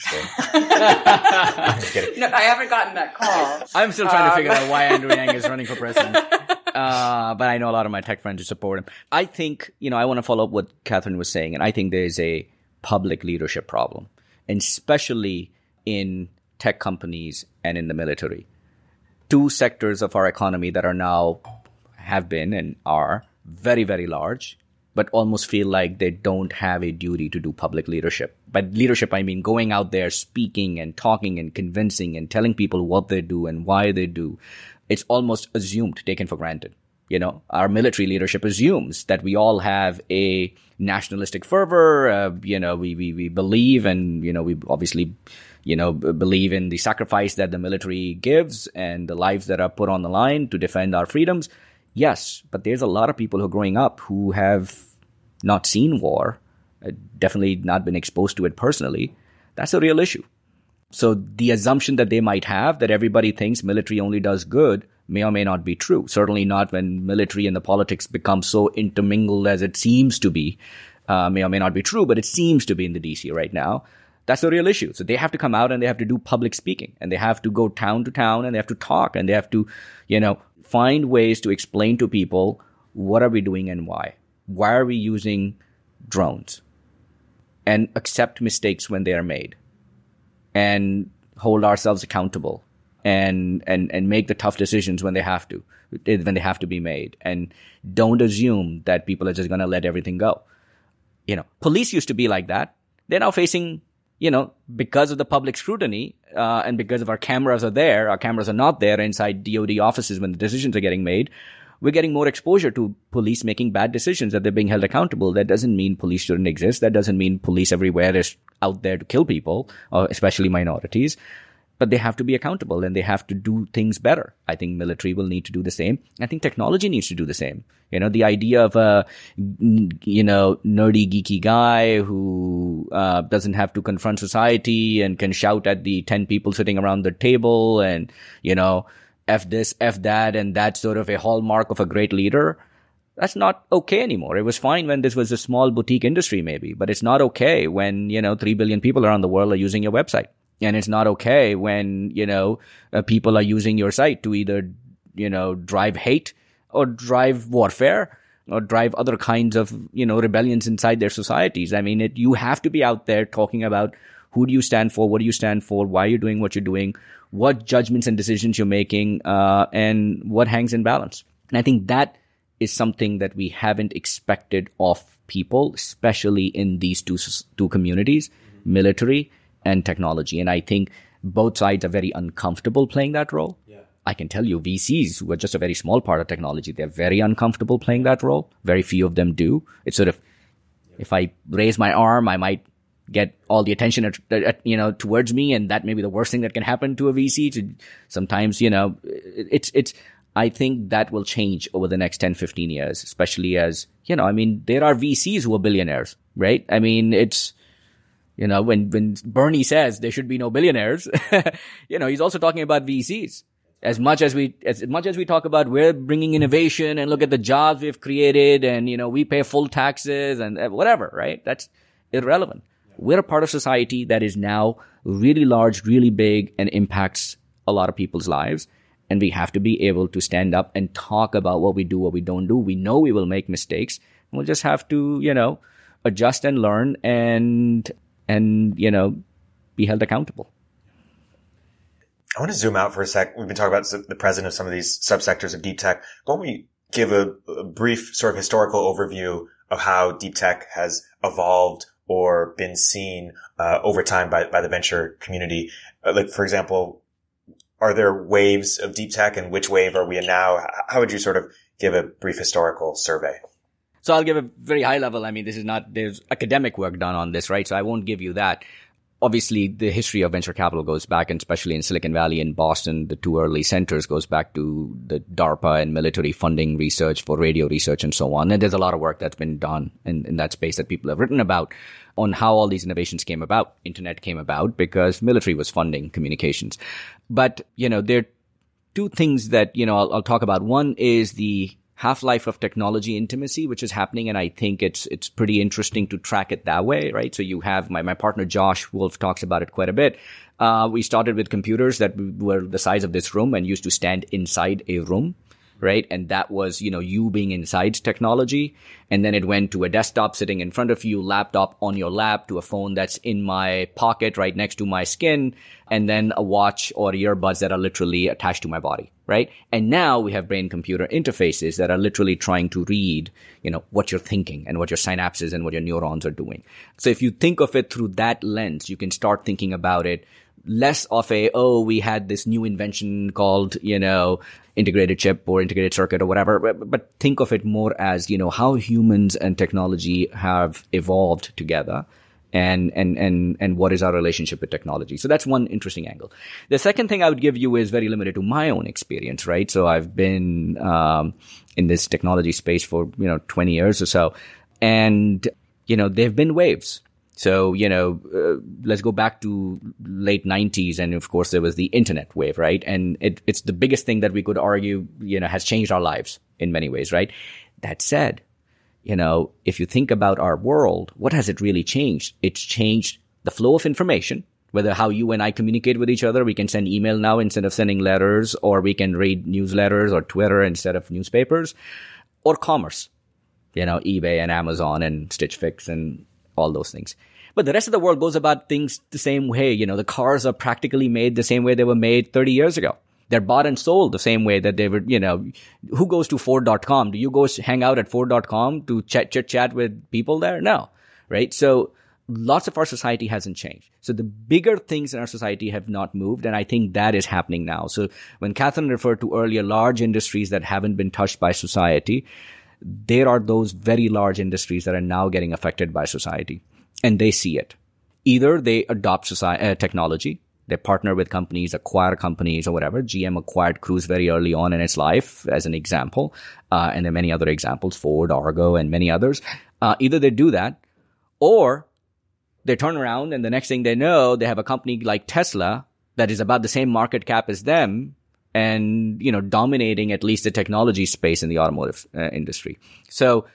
no, I haven't gotten that call. I'm still trying um, to figure out why Andrew Yang is running for president. Uh, but I know a lot of my tech friends who support him. I think, you know, I want to follow up what Katherine was saying, and I think there's a public leadership problem, and especially in tech companies and in the military. Two sectors of our economy that are now have been and are very, very large but almost feel like they don't have a duty to do public leadership. By leadership, I mean going out there, speaking and talking and convincing and telling people what they do and why they do. It's almost assumed, taken for granted. You know, our military leadership assumes that we all have a nationalistic fervor. Uh, you know, we, we, we believe and, you know, we obviously, you know, believe in the sacrifice that the military gives and the lives that are put on the line to defend our freedoms. Yes, but there's a lot of people who are growing up who have not seen war, uh, definitely not been exposed to it personally. That's a real issue. So the assumption that they might have that everybody thinks military only does good may or may not be true. Certainly not when military and the politics become so intermingled as it seems to be. Uh, may or may not be true, but it seems to be in the DC right now. That's the real issue. So they have to come out and they have to do public speaking and they have to go town to town and they have to talk and they have to, you know, find ways to explain to people what are we doing and why. Why are we using drones? And accept mistakes when they are made and hold ourselves accountable and and and make the tough decisions when they have to when they have to be made. And don't assume that people are just going to let everything go. You know police used to be like that. They're now facing you know because of the public scrutiny uh, and because of our cameras are there our cameras are not there inside dod offices when the decisions are getting made we're getting more exposure to police making bad decisions that they're being held accountable that doesn't mean police shouldn't exist that doesn't mean police everywhere is out there to kill people especially minorities but they have to be accountable and they have to do things better. I think military will need to do the same. I think technology needs to do the same. You know, the idea of a, you know, nerdy, geeky guy who, uh, doesn't have to confront society and can shout at the 10 people sitting around the table and, you know, F this, F that, and that's sort of a hallmark of a great leader. That's not okay anymore. It was fine when this was a small boutique industry, maybe, but it's not okay when, you know, 3 billion people around the world are using your website and it's not okay when you know uh, people are using your site to either you know drive hate or drive warfare or drive other kinds of you know rebellions inside their societies i mean it, you have to be out there talking about who do you stand for what do you stand for why are you're doing what you're doing what judgments and decisions you're making uh, and what hangs in balance and i think that is something that we haven't expected of people especially in these two two communities military and technology. And I think both sides are very uncomfortable playing that role. Yeah. I can tell you VCs who are just a very small part of technology, they're very uncomfortable playing that role. Very few of them do. It's sort of, if I raise my arm, I might get all the attention, at, at, you know, towards me. And that may be the worst thing that can happen to a VC. To sometimes, you know, it's, it's, I think that will change over the next 10, 15 years, especially as, you know, I mean, there are VCs who are billionaires, right? I mean, it's, you know, when, when Bernie says there should be no billionaires, you know, he's also talking about VCs. As much as we, as much as we talk about we're bringing innovation and look at the jobs we've created and, you know, we pay full taxes and whatever, right? That's irrelevant. We're a part of society that is now really large, really big and impacts a lot of people's lives. And we have to be able to stand up and talk about what we do, what we don't do. We know we will make mistakes. We'll just have to, you know, adjust and learn and and, you know, be held accountable. I want to zoom out for a sec. We've been talking about the present of some of these subsectors of deep tech. Why don't we give a, a brief sort of historical overview of how deep tech has evolved or been seen uh, over time by, by the venture community? Uh, like, for example, are there waves of deep tech and which wave are we in now? How would you sort of give a brief historical survey? So I'll give a very high level. I mean, this is not, there's academic work done on this, right? So I won't give you that. Obviously, the history of venture capital goes back, and especially in Silicon Valley and Boston, the two early centers goes back to the DARPA and military funding research for radio research and so on. And there's a lot of work that's been done in, in that space that people have written about on how all these innovations came about. Internet came about because military was funding communications. But, you know, there are two things that, you know, I'll, I'll talk about. One is the half-life of technology intimacy, which is happening. And I think it's, it's pretty interesting to track it that way, right? So you have my, my partner Josh Wolfe talks about it quite a bit. Uh, we started with computers that were the size of this room and used to stand inside a room. Right? And that was, you know, you being inside technology. And then it went to a desktop sitting in front of you, laptop on your lap, to a phone that's in my pocket right next to my skin, and then a watch or earbuds that are literally attached to my body, right? And now we have brain computer interfaces that are literally trying to read, you know, what you're thinking and what your synapses and what your neurons are doing. So if you think of it through that lens, you can start thinking about it less of a, oh, we had this new invention called, you know, integrated chip or integrated circuit or whatever, but, but think of it more as, you know, how humans and technology have evolved together and and and and what is our relationship with technology. So that's one interesting angle. The second thing i would give you is very limited to my own experience right? So i've been um, in this technology space for you know 20 years or so. And you know there've been waves so, you know, uh, let's go back to late 90s. And of course, there was the internet wave, right? And it, it's the biggest thing that we could argue, you know, has changed our lives in many ways, right? That said, you know, if you think about our world, what has it really changed? It's changed the flow of information, whether how you and I communicate with each other. We can send email now instead of sending letters, or we can read newsletters or Twitter instead of newspapers, or commerce, you know, eBay and Amazon and Stitch Fix and all those things. But the rest of the world goes about things the same way. You know, the cars are practically made the same way they were made 30 years ago. They're bought and sold the same way that they were, you know, who goes to Ford.com? Do you go hang out at Ford.com to chat, chit chat with people there? No. Right? So lots of our society hasn't changed. So the bigger things in our society have not moved. And I think that is happening now. So when Katherine referred to earlier large industries that haven't been touched by society, there are those very large industries that are now getting affected by society and they see it. Either they adopt society, uh, technology, they partner with companies, acquire companies or whatever. GM acquired Cruise very early on in its life as an example. Uh, and there are many other examples, Ford, Argo, and many others. Uh, either they do that or they turn around and the next thing they know, they have a company like Tesla that is about the same market cap as them and, you know, dominating at least the technology space in the automotive uh, industry. So,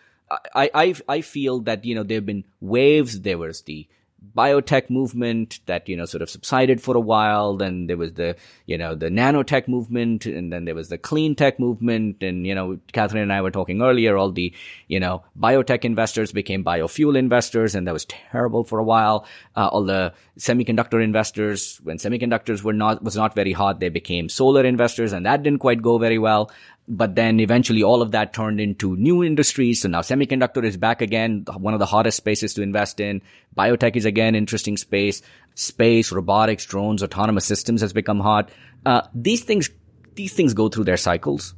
I, I, I feel that, you know, there have been waves. There was the biotech movement that, you know, sort of subsided for a while. Then there was the, you know, the nanotech movement and then there was the clean tech movement. And, you know, Katherine and I were talking earlier, all the, you know, biotech investors became biofuel investors and that was terrible for a while. Uh, all the semiconductor investors, when semiconductors were not, was not very hot, they became solar investors and that didn't quite go very well but then eventually all of that turned into new industries. So now semiconductor is back again, one of the hottest spaces to invest in. Biotech is again interesting space. Space, robotics, drones, autonomous systems has become hot. Uh, these things, these things go through their cycles.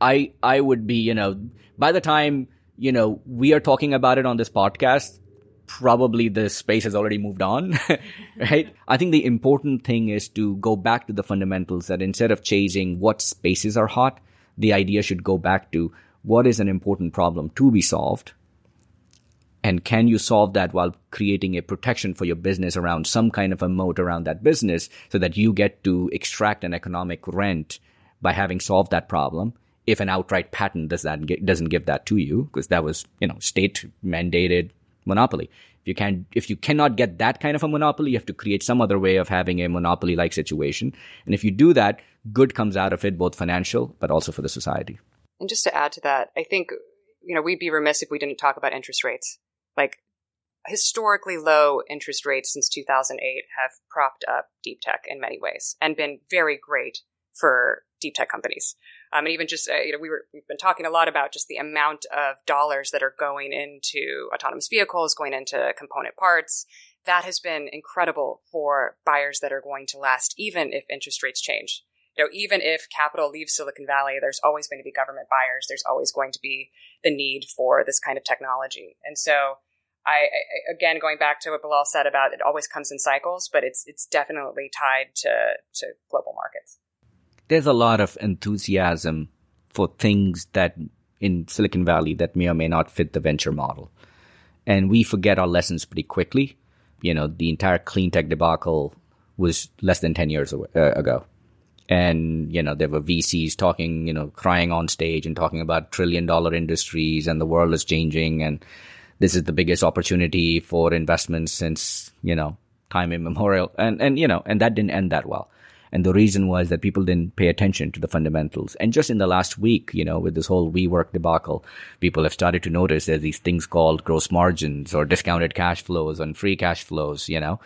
I, I would be, you know, by the time, you know, we are talking about it on this podcast, probably the space has already moved on, right? I think the important thing is to go back to the fundamentals that instead of chasing what spaces are hot, the idea should go back to what is an important problem to be solved and can you solve that while creating a protection for your business around some kind of a moat around that business so that you get to extract an economic rent by having solved that problem? If an outright patent does that doesn't give that to you because that was you know state mandated monopoly if you can if you cannot get that kind of a monopoly, you have to create some other way of having a monopoly like situation. And if you do that, good comes out of it, both financial but also for the society. And just to add to that, I think you know we'd be remiss if we didn't talk about interest rates. Like historically low interest rates since 2008 have propped up deep tech in many ways and been very great for deep tech companies. Um, and even just uh, you know we were we've been talking a lot about just the amount of dollars that are going into autonomous vehicles, going into component parts. That has been incredible for buyers that are going to last, even if interest rates change. You know, even if capital leaves Silicon Valley, there's always going to be government buyers. There's always going to be the need for this kind of technology. And so, I, I, again going back to what Bilal said about it always comes in cycles, but it's it's definitely tied to to global markets there's a lot of enthusiasm for things that in Silicon Valley that may or may not fit the venture model. And we forget our lessons pretty quickly. You know, the entire clean tech debacle was less than 10 years uh, ago. And, you know, there were VCs talking, you know, crying on stage and talking about trillion dollar industries and the world is changing. And this is the biggest opportunity for investments since, you know, time immemorial. And, and, you know, and that didn't end that well. And the reason was that people didn't pay attention to the fundamentals. And just in the last week, you know, with this whole WeWork debacle, people have started to notice there's these things called gross margins or discounted cash flows and free cash flows, you know.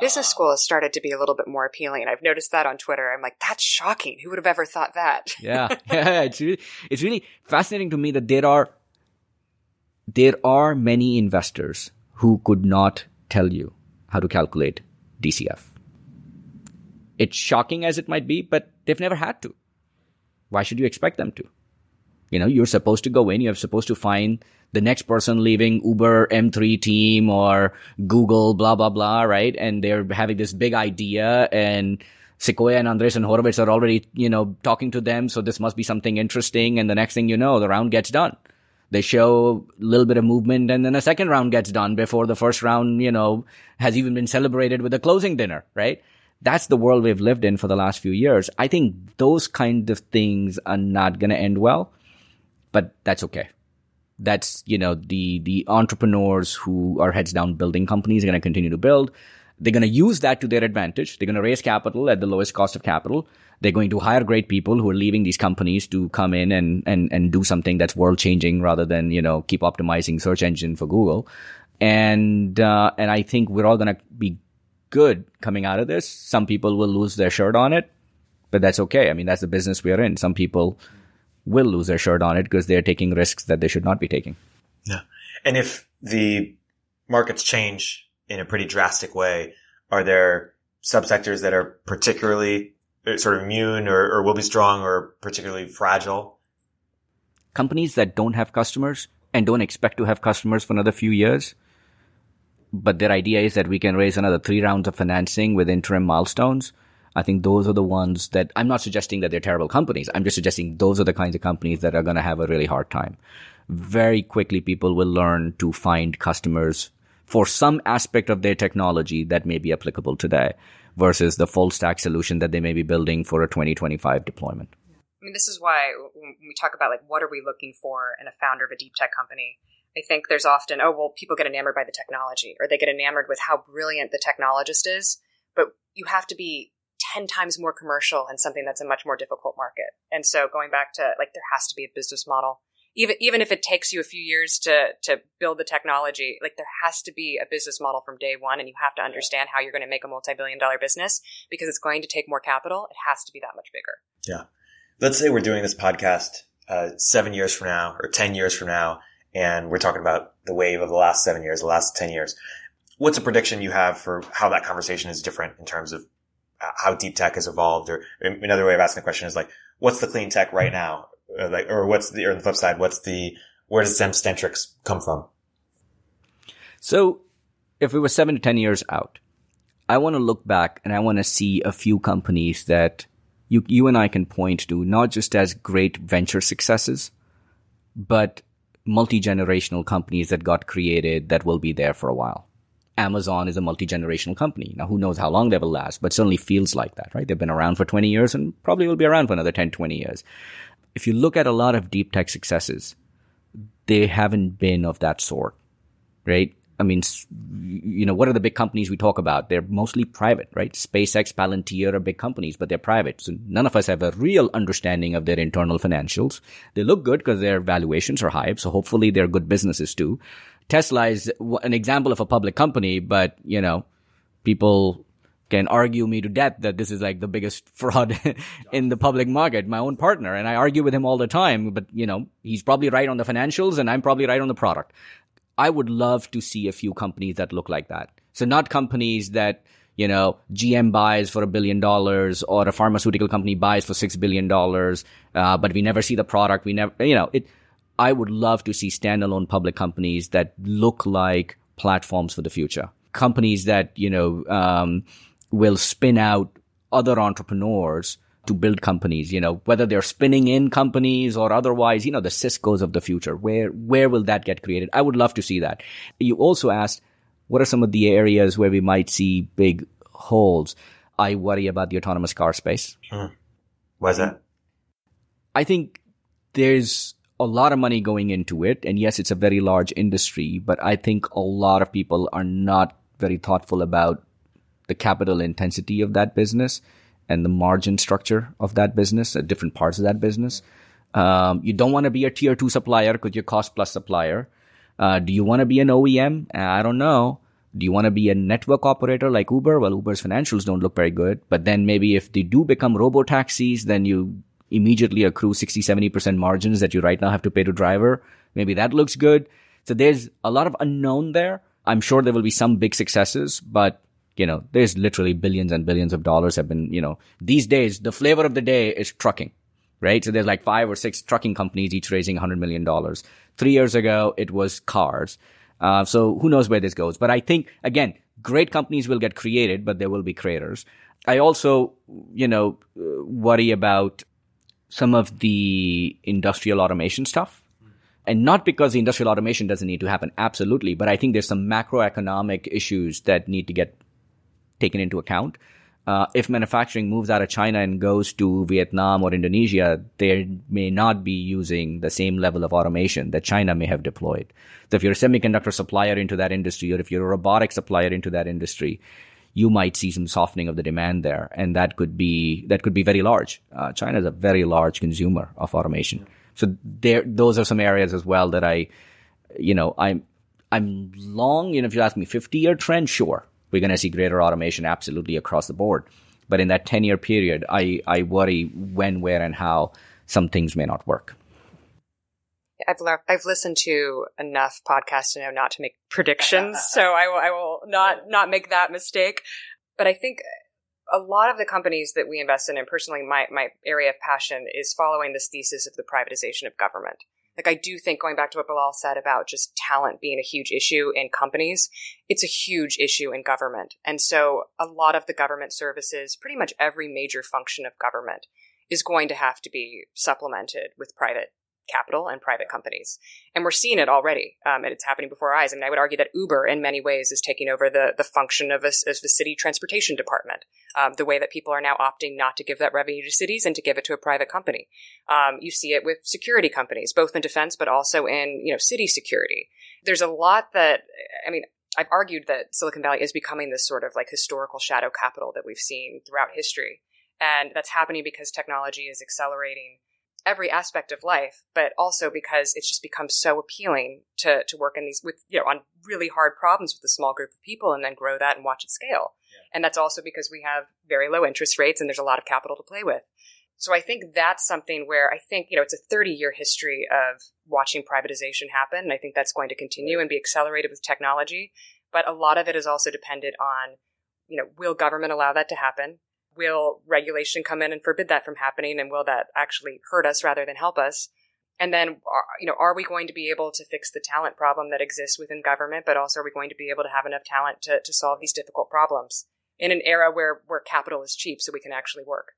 Business school has started to be a little bit more appealing. I've noticed that on Twitter. I'm like, that's shocking. Who would have ever thought that? yeah. yeah. It's really, it's really fascinating to me that there are, there are many investors who could not tell you how to calculate DCF. It's shocking as it might be, but they've never had to. Why should you expect them to? You know, you're supposed to go in, you're supposed to find the next person leaving Uber M3 team or Google, blah, blah, blah, right? And they're having this big idea and Sequoia and Andreessen Horowitz are already, you know, talking to them. So this must be something interesting. And the next thing you know, the round gets done. They show a little bit of movement and then a second round gets done before the first round, you know, has even been celebrated with a closing dinner, right? That's the world we've lived in for the last few years. I think those kind of things are not going to end well, but that's okay. That's, you know, the, the entrepreneurs who are heads down building companies are going to continue to build. They're going to use that to their advantage. They're going to raise capital at the lowest cost of capital. They're going to hire great people who are leaving these companies to come in and, and, and do something that's world changing rather than, you know, keep optimizing search engine for Google. And, uh, and I think we're all going to be good coming out of this. Some people will lose their shirt on it, but that's okay. I mean, that's the business we're in. Some people will lose their shirt on it because they're taking risks that they should not be taking. Yeah. And if the markets change in a pretty drastic way, are there subsectors that are particularly uh, sort of immune or, or will be strong or particularly fragile? Companies that don't have customers and don't expect to have customers for another few years, but their idea is that we can raise another three rounds of financing with interim milestones. I think those are the ones that I'm not suggesting that they're terrible companies. I'm just suggesting those are the kinds of companies that are going to have a really hard time. Very quickly, people will learn to find customers for some aspect of their technology that may be applicable today versus the full stack solution that they may be building for a 2025 deployment. I mean, this is why when we talk about like what are we looking for in a founder of a deep tech company, I think there's often, oh, well, people get enamored by the technology or they get enamored with how brilliant the technologist is, but you have to be 10 times more commercial in something that's a much more difficult market. And so going back to like, there has to be a business model. Even, even if it takes you a few years to, to build the technology, like there has to be a business model from day one and you have to understand how you're going to make a multi-billion dollar business because it's going to take more capital. It has to be that much bigger. Yeah. Let's say we're doing this podcast, uh, seven years from now or 10 years from now, and we're talking about the wave of the last seven years, the last 10 years. What's a prediction you have for how that conversation is different in terms of uh, how deep tech has evolved? Or another way of asking the question is like, what's the clean tech right now? Or like, or what's the, or the flip side, what's the, where does Zemcentrix come from? So if we were seven to 10 years out, I want to look back and I want to see a few companies that you, you and I can point to, not just as great venture successes, but multi-generational companies that got created that will be there for a while. Amazon is a multi-generational company. Now, who knows how long they will last, but certainly feels like that, right? They've been around for 20 years and probably will be around for another 10, 20 years. If you look at a lot of deep tech successes, they haven't been of that sort, right? I mean, you know, what are the big companies we talk about? They're mostly private, right? SpaceX, Palantir are big companies, but they're private. So none of us have a real understanding of their internal financials. They look good because their valuations are high. So hopefully they're good businesses too. Tesla is an example of a public company, but you know, people can argue me to death that this is like the biggest fraud in the public market. My own partner and I argue with him all the time, but you know, he's probably right on the financials and I'm probably right on the product. I would love to see a few companies that look like that. So not companies that, you know, GM buys for a billion dollars or a pharmaceutical company buys for six billion dollars, uh, but we never see the product. We never, you know, it, I would love to see standalone public companies that look like platforms for the future. Companies that, you know, um, will spin out other entrepreneurs to build companies, you know, whether they're spinning in companies or otherwise, you know, the Cisco's of the future. Where, where will that get created? I would love to see that. You also asked, what are some of the areas where we might see big holes? I worry about the autonomous car space. Hmm. Why is that? I think there's a lot of money going into it. And yes, it's a very large industry, but I think a lot of people are not very thoughtful about the capital intensity of that business and the margin structure of that business at different parts of that business. Um, you don't want to be a tier two supplier because you're cost plus supplier. Uh, do you want to be an OEM? I don't know. Do you want to be a network operator like Uber? Well, Uber's financials don't look very good. But then maybe if they do become robo taxis, then you immediately accrue 60, 70% margins that you right now have to pay to driver. Maybe that looks good. So there's a lot of unknown there. I'm sure there will be some big successes, but you know, there's literally billions and billions of dollars have been, you know, these days, the flavor of the day is trucking, right? So there's like five or six trucking companies each raising $100 million. Three years ago, it was cars. Uh, so who knows where this goes? But I think, again, great companies will get created, but there will be creators. I also, you know, worry about some of the industrial automation stuff. And not because the industrial automation doesn't need to happen, absolutely, but I think there's some macroeconomic issues that need to get taken into account. Uh, if manufacturing moves out of China and goes to Vietnam or Indonesia, they may not be using the same level of automation that China may have deployed. So if you're a semiconductor supplier into that industry, or if you're a robotic supplier into that industry, you might see some softening of the demand there, and that could be that could be very large. Uh, China is a very large consumer of automation, so there those are some areas as well that I, you know, I'm I'm long. You know, if you ask me, fifty year trend, sure, we're going to see greater automation absolutely across the board. But in that 10 year period, I, I worry when, where, and how some things may not work. I've I've listened to enough podcasts to know not to make predictions, so I will, I will not not make that mistake. But I think a lot of the companies that we invest in, and personally, my my area of passion is following this thesis of the privatization of government. Like I do think going back to what Bilal said about just talent being a huge issue in companies, it's a huge issue in government. And so a lot of the government services, pretty much every major function of government is going to have to be supplemented with private capital and private companies. And we're seeing it already. Um, and it's happening before our eyes. I mean, I would argue that Uber in many ways is taking over the, the function of a, of the city transportation department. Um, the way that people are now opting not to give that revenue to cities and to give it to a private company. Um, you see it with security companies, both in defense, but also in, you know, city security. There's a lot that, I mean, I've argued that Silicon Valley is becoming this sort of like historical shadow capital that we've seen throughout history. And that's happening because technology is accelerating every aspect of life, but also because it's just become so appealing to, to work in these with, you know, on really hard problems with a small group of people and then grow that and watch it scale. Yeah. And that's also because we have very low interest rates and there's a lot of capital to play with. So I think that's something where I think, you know, it's a 30 year history of watching privatization happen. And I think that's going to continue and be accelerated with technology. But a lot of it is also dependent on, you know, will government allow that to happen? Will regulation come in and forbid that from happening and will that actually hurt us rather than help us and then uh, you know are we going to be able to fix the talent problem that exists within government but also are we going to be able to have enough talent to, to solve these difficult problems in an era where where capital is cheap so we can actually work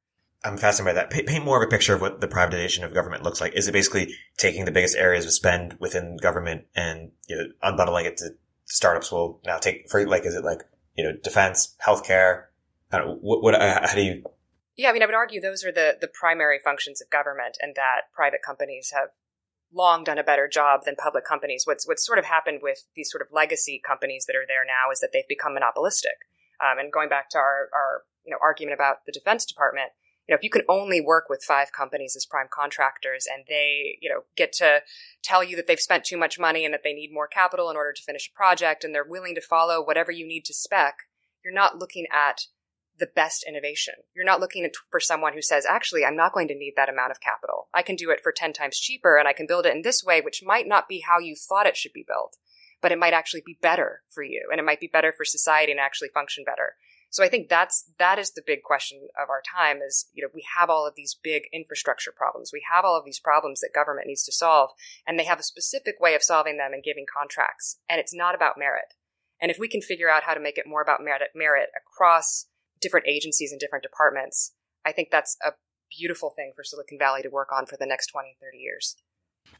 I'm fascinated by that. Paint more of a picture of what the privatization of government looks like. Is it basically taking the biggest areas of spend within government and you know, unbundling it to startups will now take for like, is it like, you know, defense, healthcare, what, what uh, how do you? Yeah, I mean, I would argue those are the the primary functions of government, and that private companies have long done a better job than public companies. What's what's sort of happened with these sort of legacy companies that are there now is that they've become monopolistic. Um, and going back to our our you know argument about the Defense Department, you know, if you can only work with five companies as prime contractors and they, you know, get to tell you that they've spent too much money and that they need more capital in order to finish a project and they're willing to follow whatever you need to spec, you're not looking at the best innovation. You're not looking for someone who says, actually, I'm not going to need that amount of capital. I can do it for 10 times cheaper and I can build it in this way, which might not be how you thought it should be built, but it might actually be better for you and it might be better for society and actually function better. So I think that's, that is the big question of our time is, you know, we have all of these big infrastructure problems. We have all of these problems that government needs to solve and they have a specific way of solving them and giving contracts. And it's not about merit. And if we can figure out how to make it more about merit, merit across different agencies and different departments, I think that's a beautiful thing for Silicon Valley to work on for the next 20, 30 years.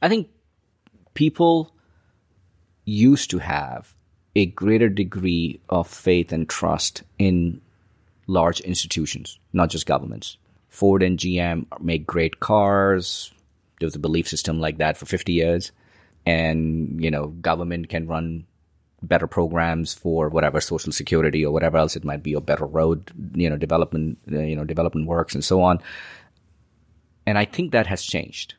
I think people used to have a greater degree of faith and trust in large institutions, not just governments. Ford and GM make great cars. There was a belief system like that for 50 years. And, you know, government can run better programs for whatever social security or whatever else it might be, or better road, you know, development, uh, you know, development works and so on. And I think that has changed.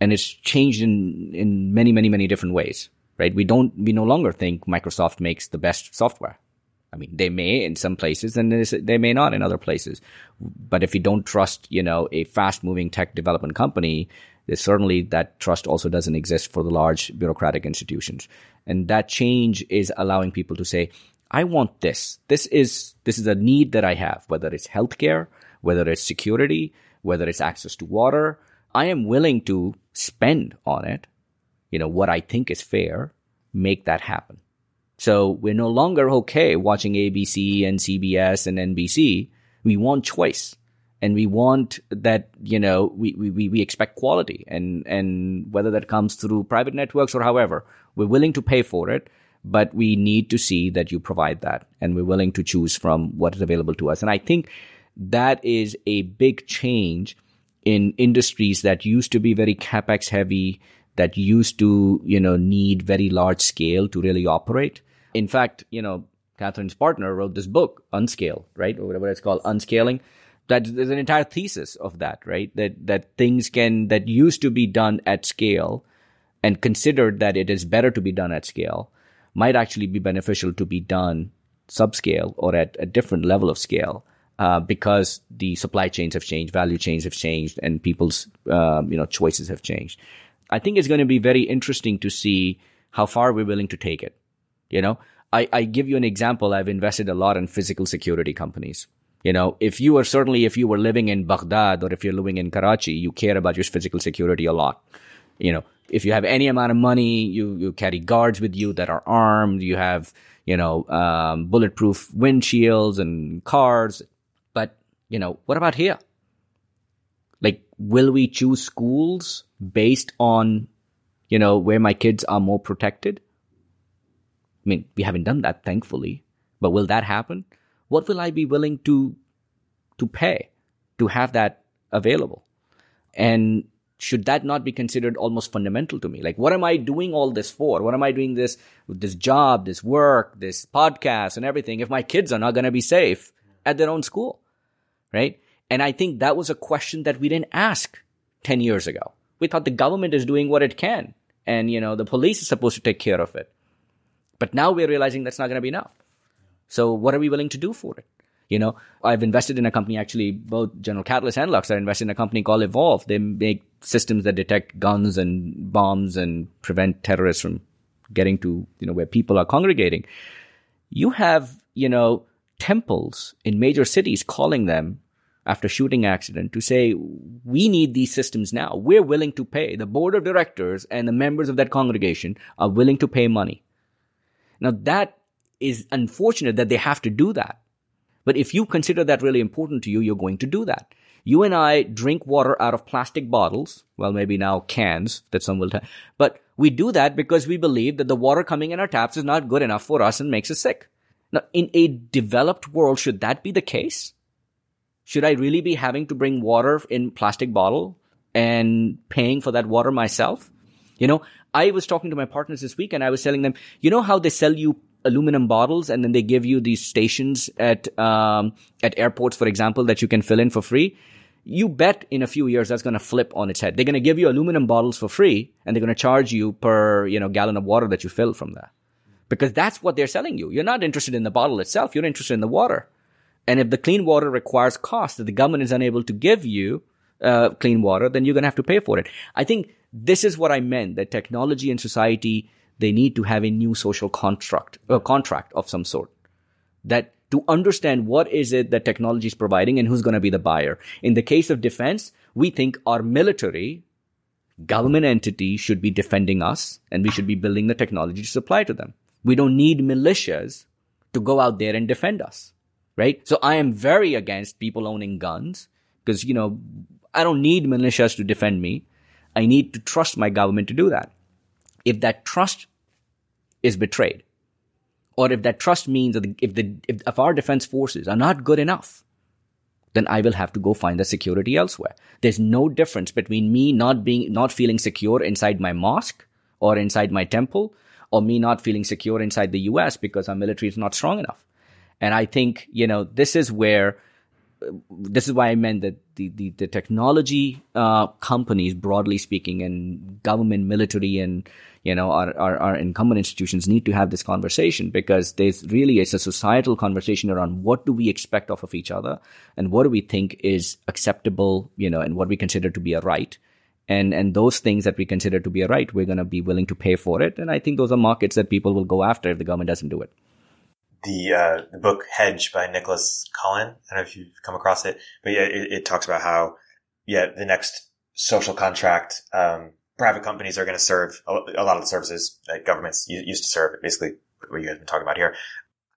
And it's changed in, in many, many, many different ways, right? We don't, we no longer think Microsoft makes the best software. I mean, they may in some places and they may not in other places. But if you don't trust, you know, a fast moving tech development company, certainly that trust also doesn't exist for the large bureaucratic institutions. And that change is allowing people to say, I want this. This is, this is a need that I have, whether it's healthcare, whether it's security, whether it's access to water. I am willing to spend on it, you know, what I think is fair, make that happen. So we're no longer okay watching ABC and CBS and NBC. We want choice and we want that, you know, we, we, we expect quality and, and whether that comes through private networks or however, we're willing to pay for it, but we need to see that you provide that and we're willing to choose from what is available to us. And I think that is a big change in industries that used to be very capex heavy, that used to, you know, need very large scale to really operate. In fact, you know, Katherine's partner wrote this book, Unscale, right? Or whatever it's called, Unscaling that there's an entire thesis of that, right? That that things can that used to be done at scale and considered that it is better to be done at scale might actually be beneficial to be done subscale or at a different level of scale uh, because the supply chains have changed, value chains have changed, and people's um, you know choices have changed. I think it's going to be very interesting to see how far we're willing to take it. You know, I, I give you an example. I've invested a lot in physical security companies you know, if you are certainly, if you were living in Baghdad or if you're living in Karachi, you care about your physical security a lot. You know, if you have any amount of money, you, you carry guards with you that are armed. You have, you know, um, bulletproof windshields and cars. But, you know, what about here? Like, will we choose schools based on, you know, where my kids are more protected? I mean, we haven't done that, thankfully. But will that happen? What will I be willing to to pay to have that available? And should that not be considered almost fundamental to me? Like, what am I doing all this for? What am I doing this this job, this work, this podcast, and everything if my kids are not going to be safe at their own school, right? And I think that was a question that we didn't ask ten years ago. We thought the government is doing what it can, and you know the police is supposed to take care of it. But now we're realizing that's not going to be enough. So what are we willing to do for it? You know, I've invested in a company actually, both General Catalyst and Lux. I invested in a company called Evolv. They make systems that detect guns and bombs and prevent terrorists from getting to, you know, where people are congregating. You have, you know, temples in major cities calling them after shooting accident to say, we need these systems now. We're willing to pay. The board of directors and the members of that congregation are willing to pay money. Now that is unfortunate that they have to do that. But if you consider that really important to you, you're going to do that. You and I drink water out of plastic bottles. Well, maybe now cans that some will, t- but we do that because we believe that the water coming in our taps is not good enough for us and makes us sick. Now, in a developed world, should that be the case? Should I really be having to bring water in plastic bottle and paying for that water myself? You know, I was talking to my partners this week and I was telling them, you know how they sell you aluminum bottles and then they give you these stations at um, at airports, for example, that you can fill in for free. You bet in a few years that's going to flip on its head. They're going to give you aluminum bottles for free, and they're going to charge you per you know gallon of water that you fill from there because that's what they're selling you. You're not interested in the bottle itself. You're interested in the water. And if the clean water requires cost that the government is unable to give you uh, clean water, then you're going to have to pay for it. I think this is what I meant that technology and society they need to have a new social construct, a contract of some sort that to understand what is it that technology is providing and who's going to be the buyer. In the case of defense, we think our military government entity should be defending us and we should be building the technology to supply to them. We don't need militias to go out there and defend us, right? So I am very against people owning guns because, you know, I don't need militias to defend me. I need to trust my government to do that if that trust is betrayed, or if that trust means that if the if, if our defense forces are not good enough, then I will have to go find the security elsewhere. There's no difference between me not being not feeling secure inside my mosque or inside my temple or me not feeling secure inside the US because our military is not strong enough. And I think, you know, this is where, this is why I meant that the, the, the technology uh, companies, broadly speaking, and government, military, and you know our, our, our incumbent institutions need to have this conversation because there's really it's a societal conversation around what do we expect off of each other and what do we think is acceptable, you know, and what we consider to be a right. And and those things that we consider to be a right we're going to be willing to pay for it. And i think those are markets that people will go after if the government doesn't do it the uh, the book hedge by Nicolas Colin. I don't know if you've come across it but yeah it, it talks about how yeah the next social contract um, private companies are going to serve a, a, lot of the services that governments used to serve basically what you guys have been talking about here.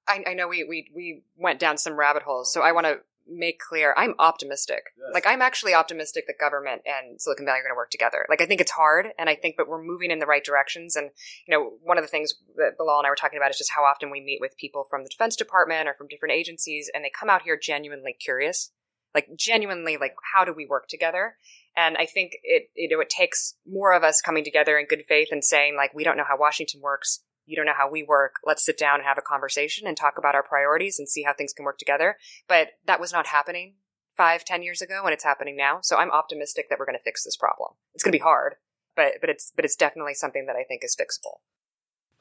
I, I know we, we we went down some rabbit holes so i want to make clear I'm optimistic. Yes. Like I'm actually optimistic that government and Silicon Valley are going to work together. Like I think it's hard and I think but we're moving in the right directions and you know one of the things that Bilal and I were talking about is just how often we meet with people from the defense department or from different agencies and they come out here genuinely curious. Like genuinely like how do we work together? And I think it you know it takes more of us coming together in good faith and saying like we don't know how Washington works you don't know how we work. Let's sit down and have a conversation and talk about our priorities and see how things can work together. But that was not happening five, ten years ago, and it's happening now. So I'm optimistic that we're going to fix this problem. It's going to be hard, but but it's but it's definitely something that I think is fixable.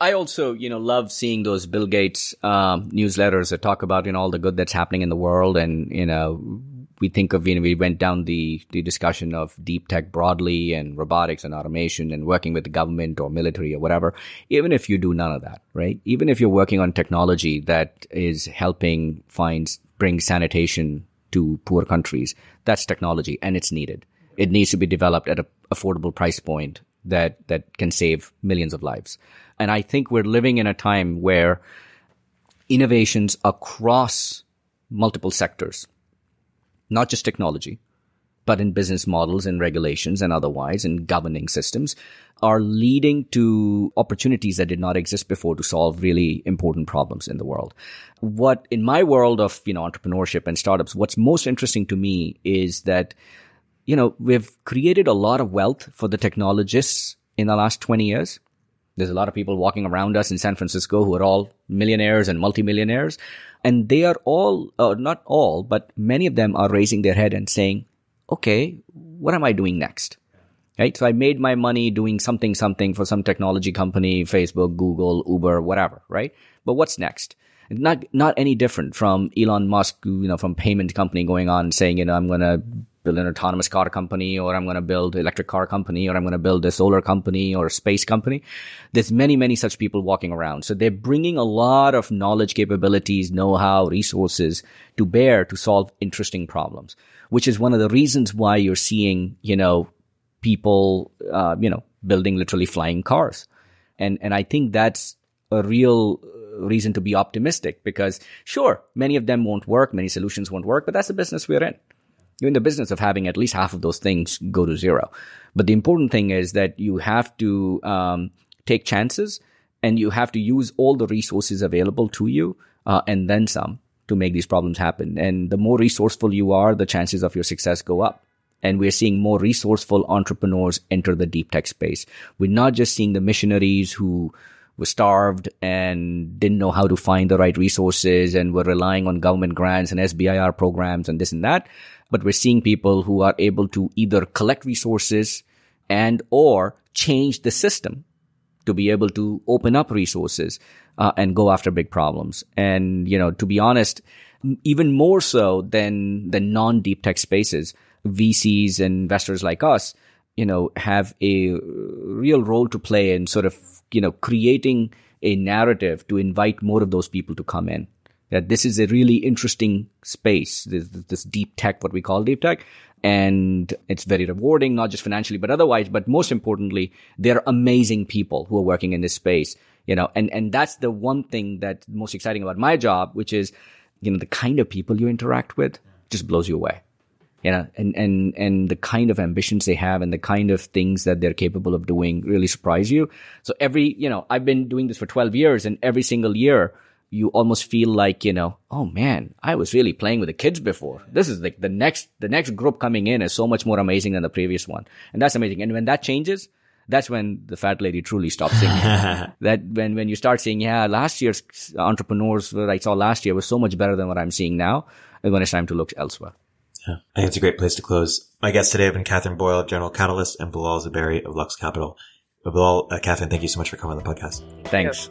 I also, you know, love seeing those Bill Gates um, newsletters that talk about you know all the good that's happening in the world, and you know we think of, you know, we went down the, the discussion of deep tech broadly and robotics and automation and working with the government or military or whatever. Even if you do none of that, right? Even if you're working on technology that is helping find, bring sanitation to poor countries, that's technology and it's needed. It needs to be developed at an affordable price point that, that can save millions of lives. And I think we're living in a time where innovations across multiple sectors not just technology, but in business models and regulations and otherwise in governing systems are leading to opportunities that did not exist before to solve really important problems in the world. What in my world of, you know, entrepreneurship and startups, what's most interesting to me is that, you know, we've created a lot of wealth for the technologists in the last 20 years. There's a lot of people walking around us in San Francisco who are all millionaires and multimillionaires. And they are all, uh, not all, but many of them are raising their head and saying, okay, what am I doing next? Right. So I made my money doing something, something for some technology company, Facebook, Google, Uber, whatever. Right. But what's next? Not, not any different from Elon Musk, you know, from payment company going on saying, you know, I'm going to build an autonomous car company or I'm going to build electric car company or I'm going to build a solar company or a space company. There's many, many such people walking around. So they're bringing a lot of knowledge, capabilities, know-how, resources to bear to solve interesting problems, which is one of the reasons why you're seeing, you know, people, uh, you know, building literally flying cars. And, and I think that's a real reason to be optimistic because sure, many of them won't work. Many solutions won't work, but that's the business we're in. You're in the business of having at least half of those things go to zero. But the important thing is that you have to um, take chances and you have to use all the resources available to you uh, and then some to make these problems happen. And the more resourceful you are, the chances of your success go up. And we're seeing more resourceful entrepreneurs enter the deep tech space. We're not just seeing the missionaries who were starved and didn't know how to find the right resources and were relying on government grants and SBIR programs and this and that but we're seeing people who are able to either collect resources and or change the system to be able to open up resources uh, and go after big problems. And you know, to be honest, even more so than the non deep tech spaces, VCs and investors like us, you know, have a real role to play in sort of you know creating a narrative to invite more of those people to come in that this is a really interesting space, this, this deep tech, what we call deep tech. And it's very rewarding, not just financially, but otherwise. But most importantly, they're amazing people who are working in this space, you know, and, and that's the one thing that's most exciting about my job, which is, you know, the kind of people you interact with just blows you away. You know, and, and, and the kind of ambitions they have and the kind of things that they're capable of doing really surprise you. So every, you know, I've been doing this for 12 years and every single year, you almost feel like, you know, oh man, I was really playing with the kids before. This is like the next, the next group coming in is so much more amazing than the previous one. And that's amazing. And when that changes, that's when the fat lady truly stops singing. that when, when you start saying, yeah, last year's entrepreneurs, what I saw last year was so much better than what I'm seeing now, and when it's time to look elsewhere. Yeah, I think it's a great place to close. My guests today have been Katherine Boyle of General Catalyst and Bilal Zuberi of Lux Capital. Bilal, uh, Katherine, thank you so much for coming on the podcast. Thanks.